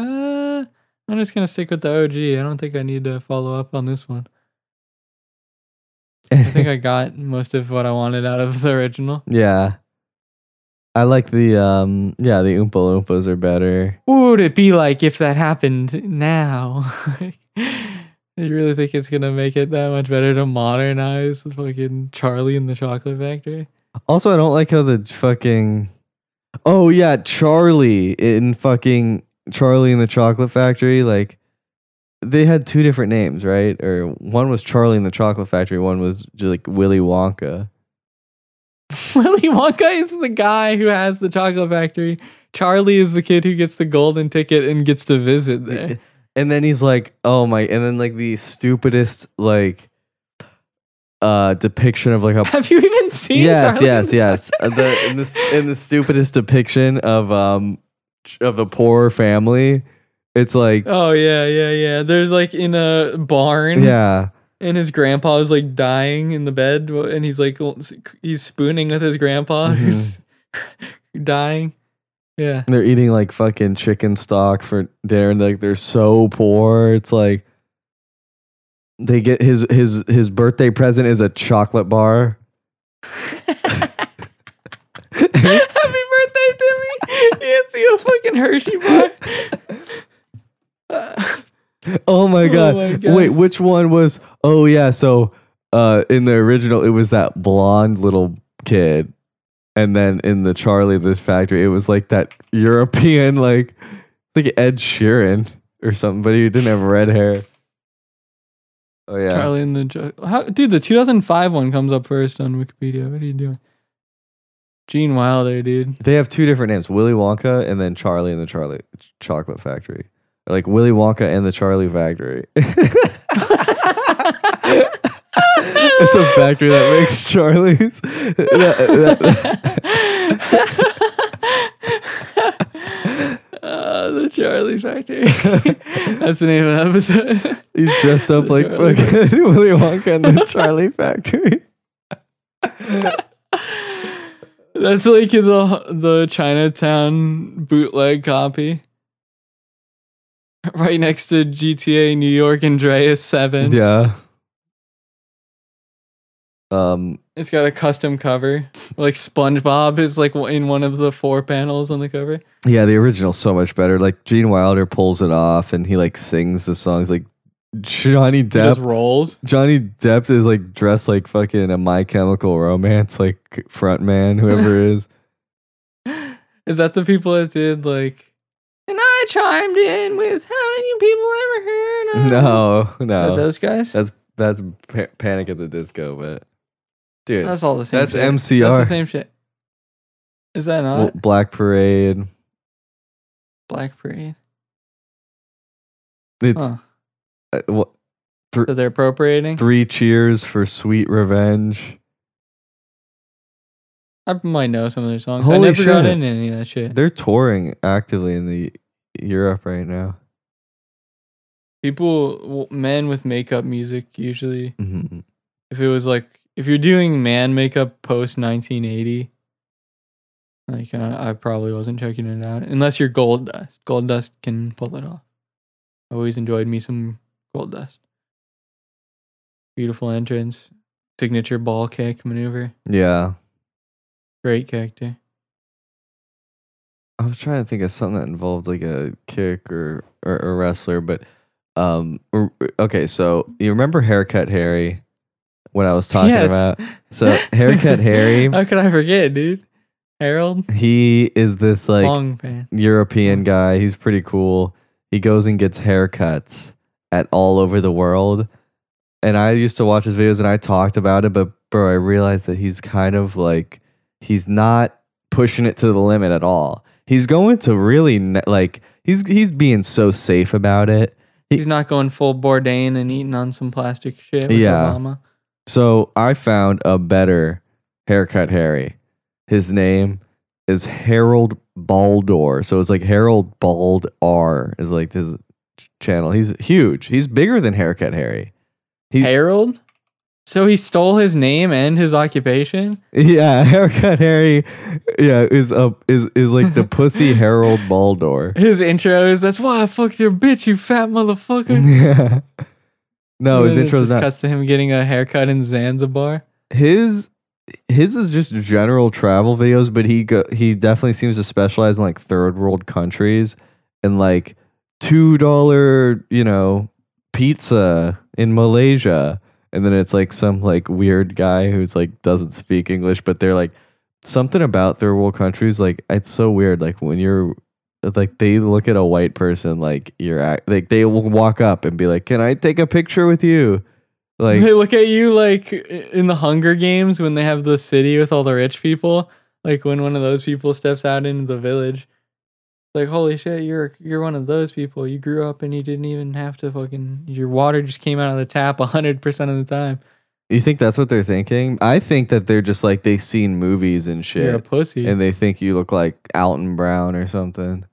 I'm just gonna stick with the OG. I don't think I need to follow up on this one. I think I got most of what I wanted out of the original. yeah. I like the um yeah, the Oompa Loompas are better. What would it be like if that happened now? you really think it's gonna make it that much better to modernize the fucking Charlie and the Chocolate Factory? Also, I don't like how the fucking Oh yeah, Charlie in fucking Charlie in the Chocolate Factory, like they had two different names, right? Or one was Charlie in the Chocolate Factory, one was just like Willy Wonka. Willy Wonka is the guy who has the chocolate factory. Charlie is the kid who gets the golden ticket and gets to visit there. And then he's like, "Oh my!" And then like the stupidest like uh depiction of like a Have you even seen? yes, yes, yes. Uh, the in the in the stupidest depiction of um of a poor family, it's like Oh yeah, yeah, yeah. There's like in a barn. yeah, And his grandpa is like dying in the bed, and he's like he's spooning with his grandpa Mm-hmm. who's dying. Yeah. they're eating like fucking chicken stock for dinner, and like they're so poor. It's like they get his his his birthday present is a chocolate bar. Happy birthday, Timmy! Hands you a fucking Hershey bar. Oh my Oh my God. Wait, which one was Oh yeah, so uh in the original it was that blonde little kid. And then in the Charlie the Factory it was like that European like like Ed Sheeran or something, but he didn't have red hair. Oh yeah. Charlie and the jo- How, dude, the 2005 one comes up first on Wikipedia. What are you doing? Gene Wilder, dude. They have two different names, Willy Wonka and then Charlie and the Charlie Chocolate Factory. Like Willy Wonka and the Charlie Factory. it's a factory that makes Charlies. Uh, the Charlie Factory. That's the name of the episode. He's dressed up like Charlie. fucking Willy Wonka and the Charlie Factory. That's like the the Chinatown bootleg copy. Right next to GTA New York Andreas 7. Yeah. Um. It's got a custom cover. Like SpongeBob is like in one of the four panels on the cover. Yeah, the original's so much better. Like Gene Wilder pulls it off, and he like sings the songs. Like Johnny Depp. rolls. Johnny Depp is like dressed like fucking a My Chemical Romance like front man, whoever it is. Is that the people that did like and I chimed in with how many people ever heard of No, Are no, those guys? that's that's pa- Panic at the Disco, but dude, That's all the same That's shit. That's the same shit. Is that not Well, Black Parade. Black Parade? It's Huh. uh, what, So they're appropriating? three cheers for Sweet Revenge. I might know some of their songs. I Holy never got into any of that shit. They're touring actively in the Europe right now. People, men with makeup music, usually, Mhm. if it was like, if you're doing man makeup post 1980, like, uh, I probably wasn't checking it out. Unless you're Goldust. Gold Dust can pull it off. I always enjoyed me some Goldust. Beautiful entrance, signature ball kick maneuver. Yeah, Great character. I was trying to think of something that involved like a kick or or a wrestler, but um, okay. So you remember Haircut Harry? What I was talking Yes. about. So Haircut Harry, How could I forget, dude? Harold, he is this like long fan. European guy. He's pretty cool. He goes and gets haircuts at all over the world. And I used to watch his videos and I talked about it, but bro, I realized that he's kind of like he's not pushing it to the limit at all. He's going to really like he's he's being so safe about it. He- He's not going full Bourdain and eating on some plastic shit with Yeah. Obama. So I found a better haircut Harry. His name is Harald Baldr. So it's like Harold Bald R is like his channel. He's huge. He's bigger than Haircut Harry. He- Harold? So he stole his name and his occupation. Yeah, haircut Harry. Yeah, is up is is like the pussy Harald Baldr. His intro is that's why I fucked your bitch, you fat motherfucker. Yeah. No, his intro's just not. cuts to him getting a haircut in Zanzibar. his his is just general travel videos, but he go he definitely seems to specialize in like third world countries and like two dollar you know pizza in Malaysia, and then it's like some like weird guy who's like doesn't speak English, but they're like something about third world countries like it's so weird. Like when you're like they look at a white person like you're act like they will walk up and be like, "Can I take a picture with you?" Like they look at you like in the Hunger Games when they have the city with all the rich people. Like when one of those people steps out into the village. Like holy shit, you're you're one of those people. You grew up and you didn't even have to fucking your water just came out of the tap hundred percent of the time. You think that's what they're thinking? I think that they're just like they've seen movies and You're a shit, pussy. and they think you look like Alton Brown or something.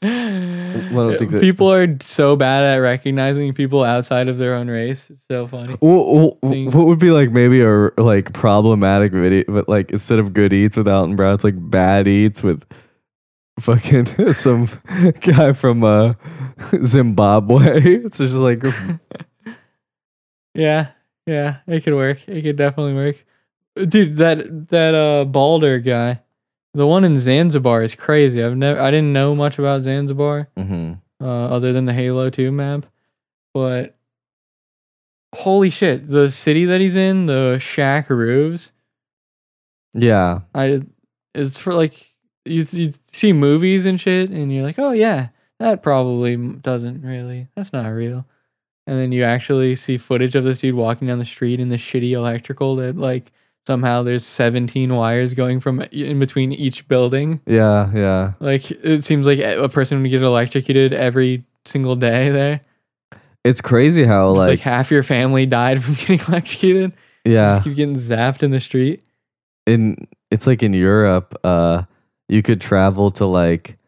Don't think that- people are so bad at recognizing people outside of their own race. It's so funny. What, Thing. what would be like maybe a like problematic video, but like instead of good eats with Alton Brown, it's like bad eats with fucking some guy from uh Zimbabwe. It's just like Yeah, yeah, it could work. It could definitely work. Dude, that that uh Baldr guy, the one in Zanzibar is crazy. I've never I didn't know much about Zanzibar Mhm. uh other than the Halo 2 map. But holy shit, the city that he's in, the Shack Roofs, yeah, I it's for like you, you see movies and shit and you're like, "Oh yeah, that probably doesn't really. That's not real." And then you actually see footage of this dude walking down the street in the shitty electrical that like somehow there's 17 wires going from in between each building. yeah, yeah. Like it seems like a person would get electrocuted every single day there. It's crazy how like, like, half your family died from getting electrocuted. You yeah. Just keep getting zapped in the street. in it's like in Europe, uh, you could travel to like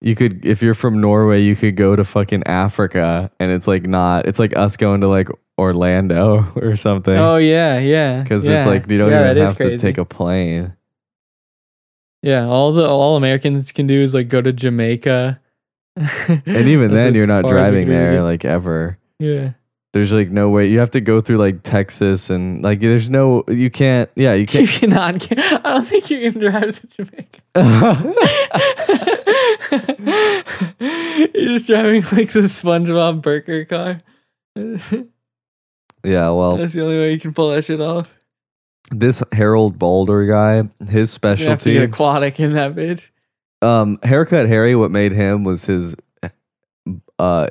you could if you're from Norway, you could go to fucking Africa and it's like not it's like us going to like Orlando or something. Oh yeah, yeah. Because yeah. it's like you don't yeah, even have to take a plane. Yeah, all the all Americans can do is like go to Jamaica. And even then you're not far as we driving there like ever. yeah. There's like no way you have to go through like Texas and like there's no you can't yeah, you You can't cannot. I don't think you can drive to Jamaica. You're just driving like the SpongeBob Burger car. Yeah, well That's the only way you can pull that shit off. this Harald Baldr guy, his You have to specialty get aquatic in that bitch. um haircut harry what made him was his uh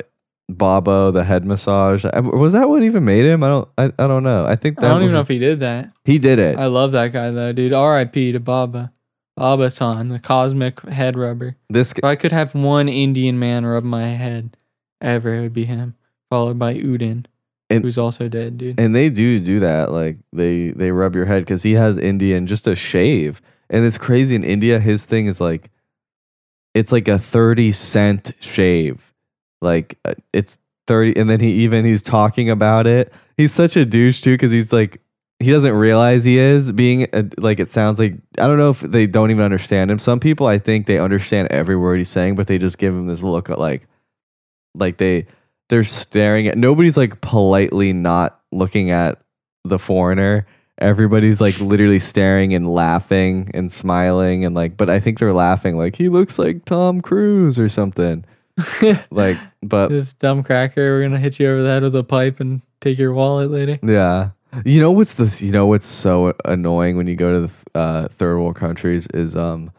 Bobo, the head massage. I- Was that what even made him? I don't. I, I don't know. I think I that don't was even know if he did that. he did it. I love that guy though, dude. R.I.P. to Baba. Baba Sen, the cosmic head rubber. this If I could have one Indian man rub my head ever, it would be him. Followed by Udin, And- who's also dead, dude. and they do do that. Like they they rub your head because he has Indian just a shave, and it's crazy. In India, his thing is like, it's like a thirty cent shave. Like uh, it's thirty, and then he even he's talking about it. He's such a douche too because he's like he doesn't realize he is being a, like it sounds like I don't know if they don't even understand him. Some people I think they understand every word he's saying, but they just give him this look at like like they they're staring at nobody's like politely not looking at the foreigner. Everybody's like literally staring and laughing and smiling and like but I think they're laughing like he looks like Tom Cruise or something. Like but this dumb cracker, we're gonna hit you over the head with a pipe and take your wallet later. Yeah. You know what's the you know what's so annoying when you go to the uh, third world countries is um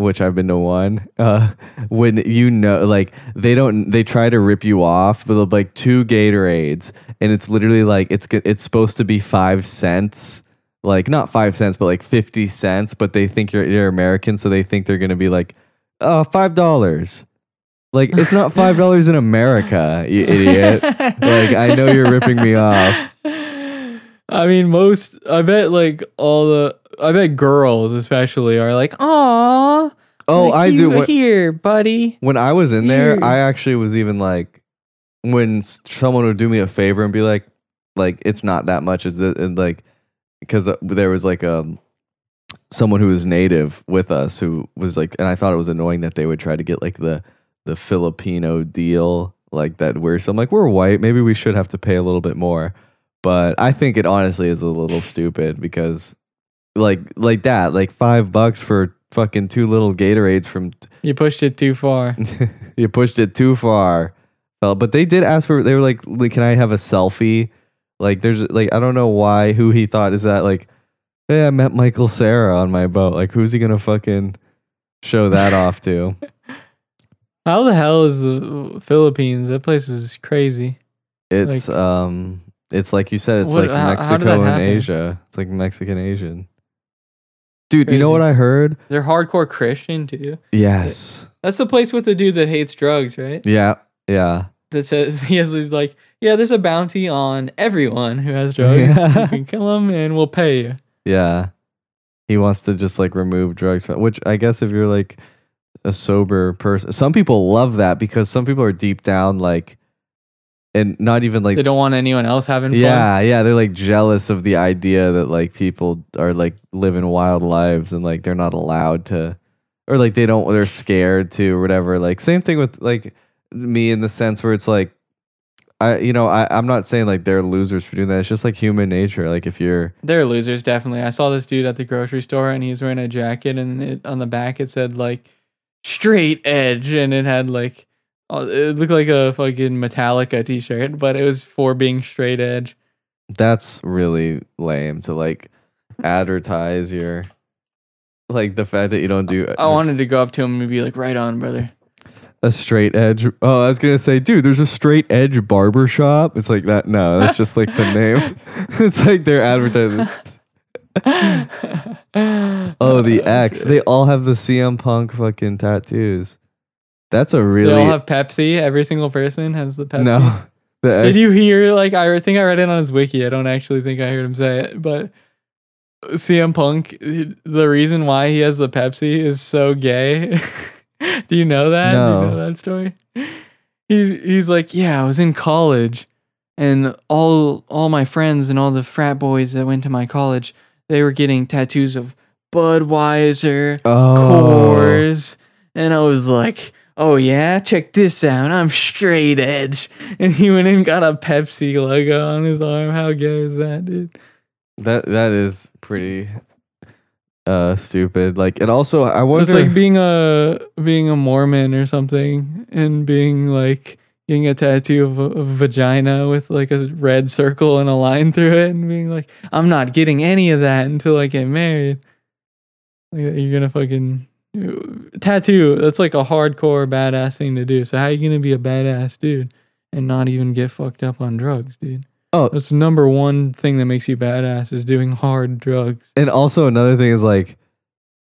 which I've been to one uh when you know like they don't they try to rip you off but they'll like two Gatorades and it's literally like it's it's supposed to be 5 cents like not 5 cents but like 50 cents but they think you're you're American so they think they're to be like uh 5 dollars. Like it's not 5 dollars in America you idiot. Like I know you're ripping me off I mean, most. I bet like all the. I bet girls especially are like, "Aw, Oh, like, I do. When, here, buddy." when I was in there, Here. I actually was even like, when someone would do me a favor and be like, like it's not that much as the, and like because there was like um someone who was native with us who was like and I thought it was annoying that they would try to get like the the Filipino deal like that we're so I'm like we're white maybe we should have to pay a little bit more but I think it honestly is a little stupid because like like that like 5 bucks for fucking two little Gatorades from You pushed it too far. you pushed it too far. But they did ask for. They were like, like, "Can I have a selfie?" Like, there's like, I don't know why. Who he thought is that? Like, hey, I met Michael Cera on my boat. Like, who's he gonna fucking show that off to? How the hell is the Philippines? That place is crazy. It's Like- um, it's like you said. It's What- like how- how did Mexico that and happen? Asia. It's like Mexican Asian. Dude, you know Crazy. what I heard? They're hardcore Christian too. Yes. That's the place with the dude that hates drugs, right? Yeah. Yeah. That says he has these like, yeah, there's a bounty on everyone who has drugs. Yeah. You can kill them and we'll pay you. Yeah. He wants to just like remove drugs from which I guess if you're like a sober person some people love that because some people are deep down like and not even like They don't want anyone else having fun. yeah, yeah, they're like jealous of the idea that like people are like living wild lives and like they're not allowed to or like they don't they're scared to or whatever. Like same thing with like me in the sense where it's like I you know, I, I'm not saying like they're losers for doing that. It's just like human nature. Like if you're They're losers, definitely. I saw this dude at the grocery store and he's wearing a jacket and it, on the back it said like straight edge and it had like Oh, it looked like a fucking Metallica t-shirt, but it was for being straight edge. That's really lame to like advertise your like the fact that you don't do I wanted to go up to him and be like, "Right on, brother." a straight edge. Oh, I was gonna say, dude, there's a straight edge barber shop. It's like that. No, that's just like the name. it's like they're advertising. Oh, the X. They all have the CM Punk fucking tattoos. That's a really. They all have Pepsi. Every single person has the Pepsi. no. The Did you hear? Like, I think I read it on his wiki. I don't actually think I heard him say it, but CM Punk, he- the reason why he has the Pepsi is so gay. Do you know that? Do you No. know that story? He's he's like, yeah, I was in college, and all all my friends and all the frat boys that went to my college, they were getting tattoos of Budweiser, oh, Coors, and I was like, "Oh yeah, check this out. I'm straight edge." And he went and got a Pepsi logo on his arm. How gay is that, dude? that that is pretty uh stupid. Like, and also I wonder. It's like being a being a Mormon or something, and being like getting a tattoo of a, of a vagina with like a red circle and a line through it, and being like, "I'm not getting any of that until I get married." Like, you're gonna fucking tattoo. That's like a hardcore badass thing to do. So how are you gonna be a badass dude and not even get fucked up on drugs, dude? Oh. that's the number one thing that makes you badass is doing hard drugs. and also another thing is like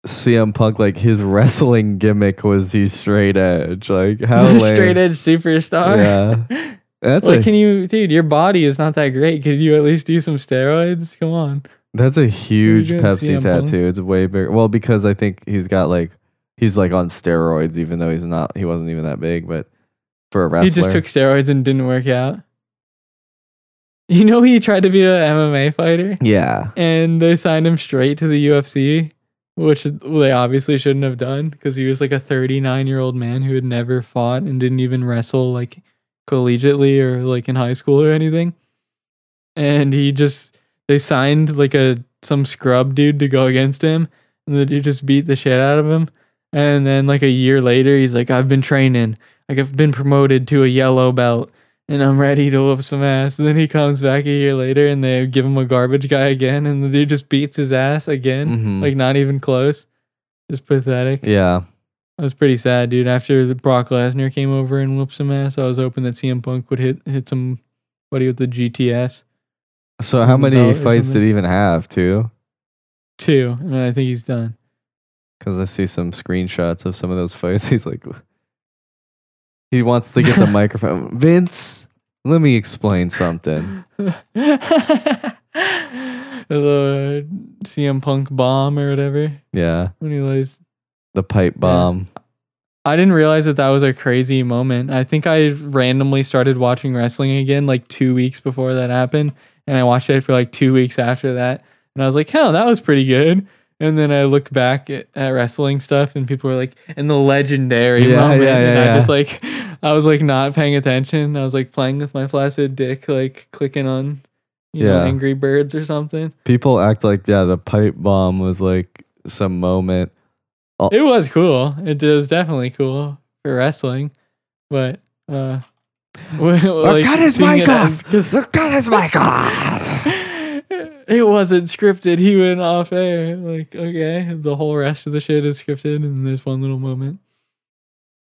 CM Punk, like his wrestling gimmick was he's straight edge. Like how. Straight edge superstar. Yeah. That's like, can you, dude? Your body is not that great. Could you at least do some steroids? Come on. That's a huge Pepsi CM Punk? tattoo. It's way bigger. Well, because I think he's got like he's like on steroids, even though he's not. He wasn't even that big, but for a wrestler, He just took steroids and didn't work out. You know, he tried to be a MMA fighter, yeah, and they signed him straight to the UFC, which they obviously shouldn't have done because he was like a 39 year old man who had never fought and didn't even wrestle like collegiately or like in high school or anything. And he just they signed like a some scrub dude to go against him, and the dude just beat the shit out of him. And then like a year later, he's like, I've been training, like I've been promoted to a yellow belt, and I'm ready to whoop some ass. And then he comes back a year later, and they give him a garbage guy again, and the dude just beats his ass again, Mhm. like not even close. Just pathetic. yeah. I was pretty sad, dude. After the Brock Lesnar came over and whooped some ass, I was hoping that CM Punk would hit hit some buddy with the GTS So how many fights did he even have? Two. too, and I think he's done. Because I see some screenshots of some of those fights. He's like, he wants to get the microphone. Vince, let me explain something. the CM Punk bomb or whatever Yeah, when he lays the pipe bomb. I didn't realize that that was a crazy moment. I think I randomly started watching wrestling again like two weeks before that happened, and I watched it for like two weeks after that, and I was like, "Hell, that was pretty good." And then I look back at, at wrestling stuff, and people were like, "In the legendary Yeah, moment," yeah, and yeah, I just like, I was like not paying attention. I was like playing with my flaccid dick, like clicking on, you know. Angry Birds or something. People act like yeah, the pipe bomb was like some moment. It was cool. It was definitely cool for wrestling, but uh, like, cut his seeing mic off! as- Look, cut his mic off! it wasn't scripted. He went off air. Like, okay, the whole rest of the shit is scripted, and there's one little moment.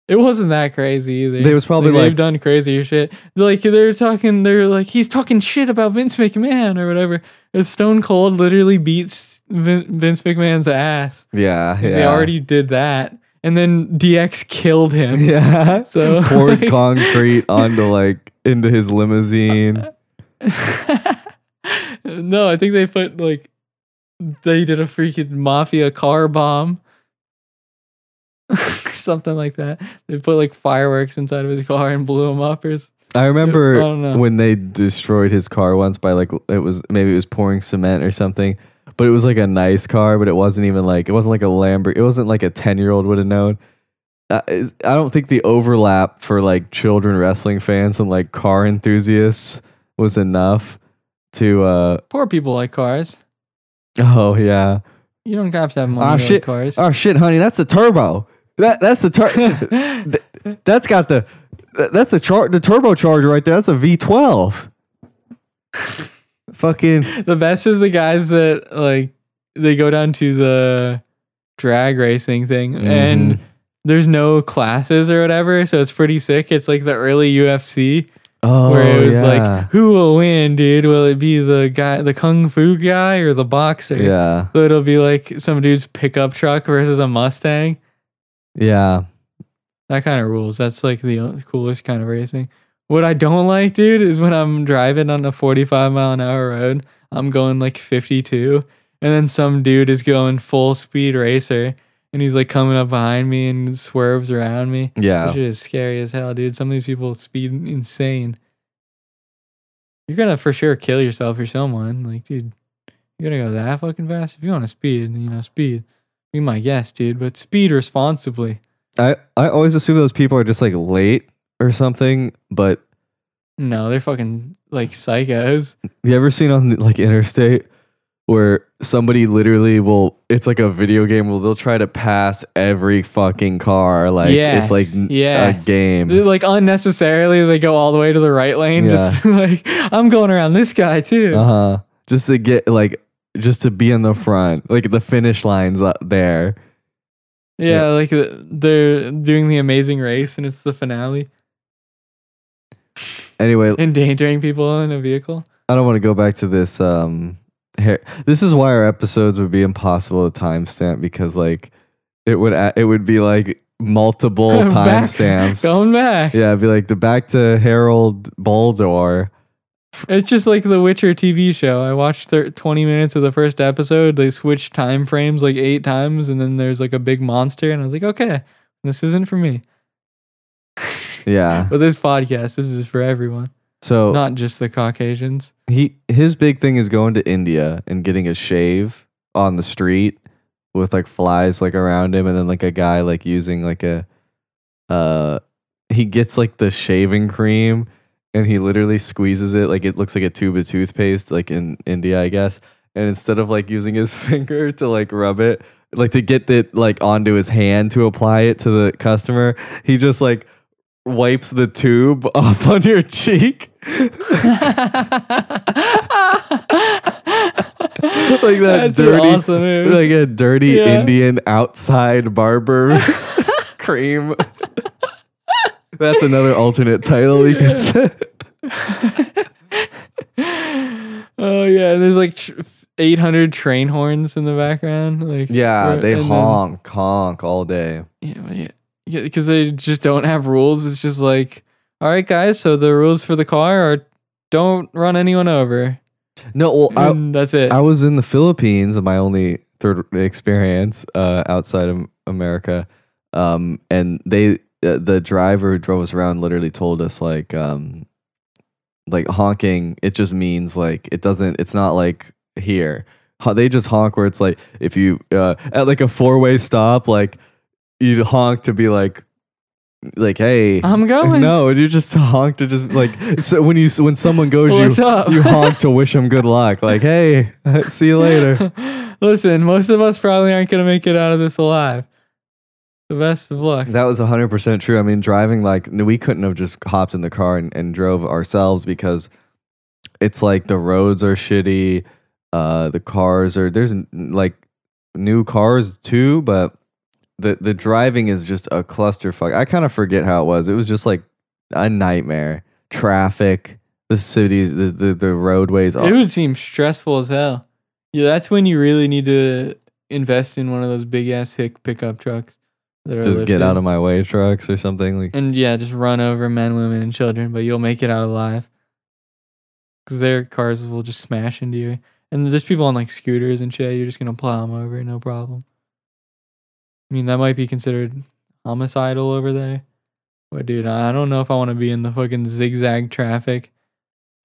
It wasn't that crazy either. They was probably like they've done crazier shit. Like they're talking, they're like he's talking shit about Vince McMahon or whatever. And Stone Cold literally beats Vin- Vince McMahon's ass. Yeah, yeah. They already did that, and then DX killed him. yeah. So poured like- concrete onto like into his limousine. no, I think they put like they did a freaking mafia car bomb. Something like that. They put like fireworks inside of his car and blew him up. Or I remember I when they destroyed his car once by like it was maybe it was pouring cement or something, but it was like a nice car, but it wasn't even like it wasn't like a Lamborghini. It wasn't like a ten year old would have known. Uh, I don't think the overlap for like children wrestling fans and like car enthusiasts was enough to. uh Poor people like cars. Oh yeah. You don't have to have money to shit. cars. Oh shit, honey, that's the turbo. That that's the tur- That's got the that's the char- the turbocharger right there. That's a V12. Fucking the best is the guys that like they go down to the drag racing thing and Mm-hmm. there's no classes or whatever, so it's pretty sick. It's like the early UFC oh where it was yeah. like, who will win, dude? Will it be the guy, the kung fu guy, or the boxer? yeah So it'll be like some dude's pickup truck versus a Mustang. yeah That kind of rules. That's like the coolest kind of racing. What I don't like, dude, is when I'm driving on a 45 mile an hour road, I'm going like 52, and then some dude is going full speed racer, and he's like coming up behind me and swerves around me. Yeah. shit is scary as hell, dude. Some of these people speed insane. You're gonna for sure kill yourself or someone. Like, dude, you're gonna go that fucking fast. If you want to speed, you know, speed. Be my guess, dude, but speed responsibly. I I always assume those people are just like late or something. But No, they're fucking like psychos. you ever seen on like interstate where somebody literally will? It's like a video game where they'll try to pass every fucking car. Like Yes, it's like n- yes. a game. They, like unnecessarily, they go all the way to the right lane. Just like I'm going around this guy too. Uh huh. Just to get like, just to be in the front, like the finish lines up there. yeah, like uh, they're doing the amazing race, and it's the finale, Anyway, endangering people in a vehicle. I don't want to go back to this. Um, hair. This is why our episodes would be impossible to timestamp because like it would a- it would be like multiple timestamps. Going back. Yeah, it'd be like the back to Harald Baldr. It's just like the Witcher TV show. I watched thir- 20 minutes of the first episode. They switched time frames like eight times, and then there's like a big monster, and I was like, okay, this isn't for me. Yeah. But this podcast, this is for everyone, So not just the Caucasians. he his big thing is going to India and getting a shave on the street with like flies like around him and then like a guy like using like a uh he gets like the shaving cream and he literally squeezes it like it looks like a tube of toothpaste like in India I guess and instead of like using his finger to like rub it like to get it like onto his hand to apply it to the customer he just like wipes the tube off on your cheek like that That's dirty, awesome like a dirty Yeah. Indian outside barber cream. That's another alternate title we could say. oh yeah, there's like tr- 800 train horns in the background. Like Yeah, they honk, honk all day. Yeah, yeah, because they just don't have rules. It's just like, all right, guys. So the rules for the car are don't run anyone over. No, well, I, that's it. I was in the Philippines, my only third experience uh, outside of America, Um, and they uh, the driver who drove us around literally told us like um like honking it just means like it doesn't it's not like here they just honk where it's like if you uh at like a four-way stop like you honk to be like like hey I'm going. no you just honk to just like so when you when someone goes What's you up? you honk to wish them good luck like hey see you later Listen, most of us probably aren't gonna make it out of this alive. The best of luck. That was 100% true. I mean, driving, like, we couldn't have just hopped in the car and, and drove ourselves because it's like the roads are shitty. Uh, the cars are, there's like new cars too, but the, the driving is just a clusterfuck. I kind of forget how it was. It was just like a nightmare. Traffic, the cities, the, the, the roadways. It would seem stressful as hell. Yeah, that's when you really need to invest in one of those big ass hick pickup trucks. that are just get out of my way trucks or something. Like, and yeah, just run over men, women, and children, but you'll make it out alive. Because their cars will just smash into you. And there's people on like scooters and shit. You're just gonna plow them over, no problem. I mean, that might be considered homicidal over there. But dude, I don't know if I want to be in the fucking zigzag traffic.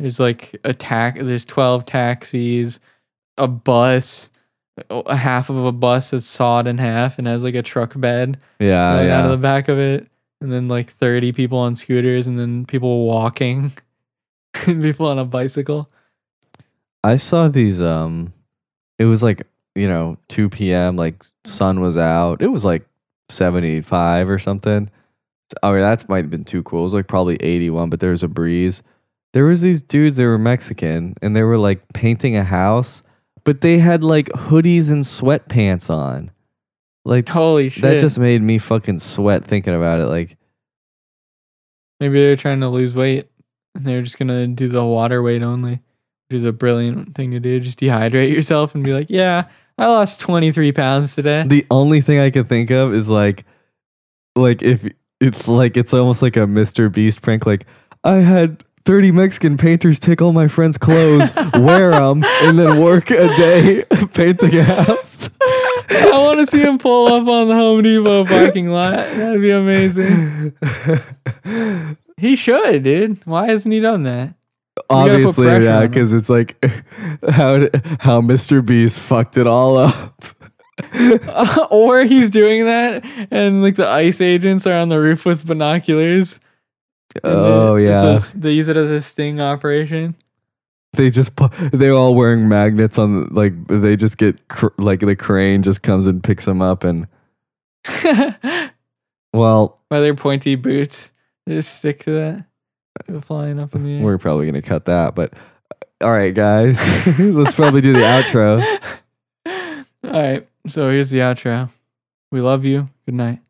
There's like a tax. There's twelve taxis, a bus, a half of a bus that's sawed in half and has like a truck bed yeah, yeah. out of the back of it, and then like thirty people on scooters, and then people walking, and people on a bicycle. I saw these um it was like, you know, 2 p.m. like sun was out. It was like 75 or something. I mean, that might have been too cool. It was like probably 81, but there was a breeze. There was these dudes, they were Mexican and they were like painting a house, but they had like hoodies and sweatpants on. Like Holy shit! that just made me fucking sweat thinking about it. Like maybe they're trying to lose weight, and they're just gonna do the water weight only, which is a brilliant thing to do. Just dehydrate yourself and be like, yeah, I lost twenty three pounds today. the only thing I could think of is like, like if it's like it's almost like a Mr. Beast prank. Like I had thirty Mexican painters take all my friends' clothes, wear them, and then work a day painting a house. I want to see him pull up on the Home Depot parking lot. That'd be amazing. He should, dude. Why hasn't he done that? Obviously, yeah, because it's like how how Mr. Beast fucked it all up. or he's doing that, and like the ice agents are on the roof with binoculars. Oh it's yeah, a- they use it as a sting operation. they just they're all wearing magnets on like they just get cr- like the crane just comes and picks them up and well, By their pointy boots, they just stick to that. Flying up in the air. we're probably gonna cut that but all right guys let's probably do the outro All right, so here's the outro. We love you. Good night.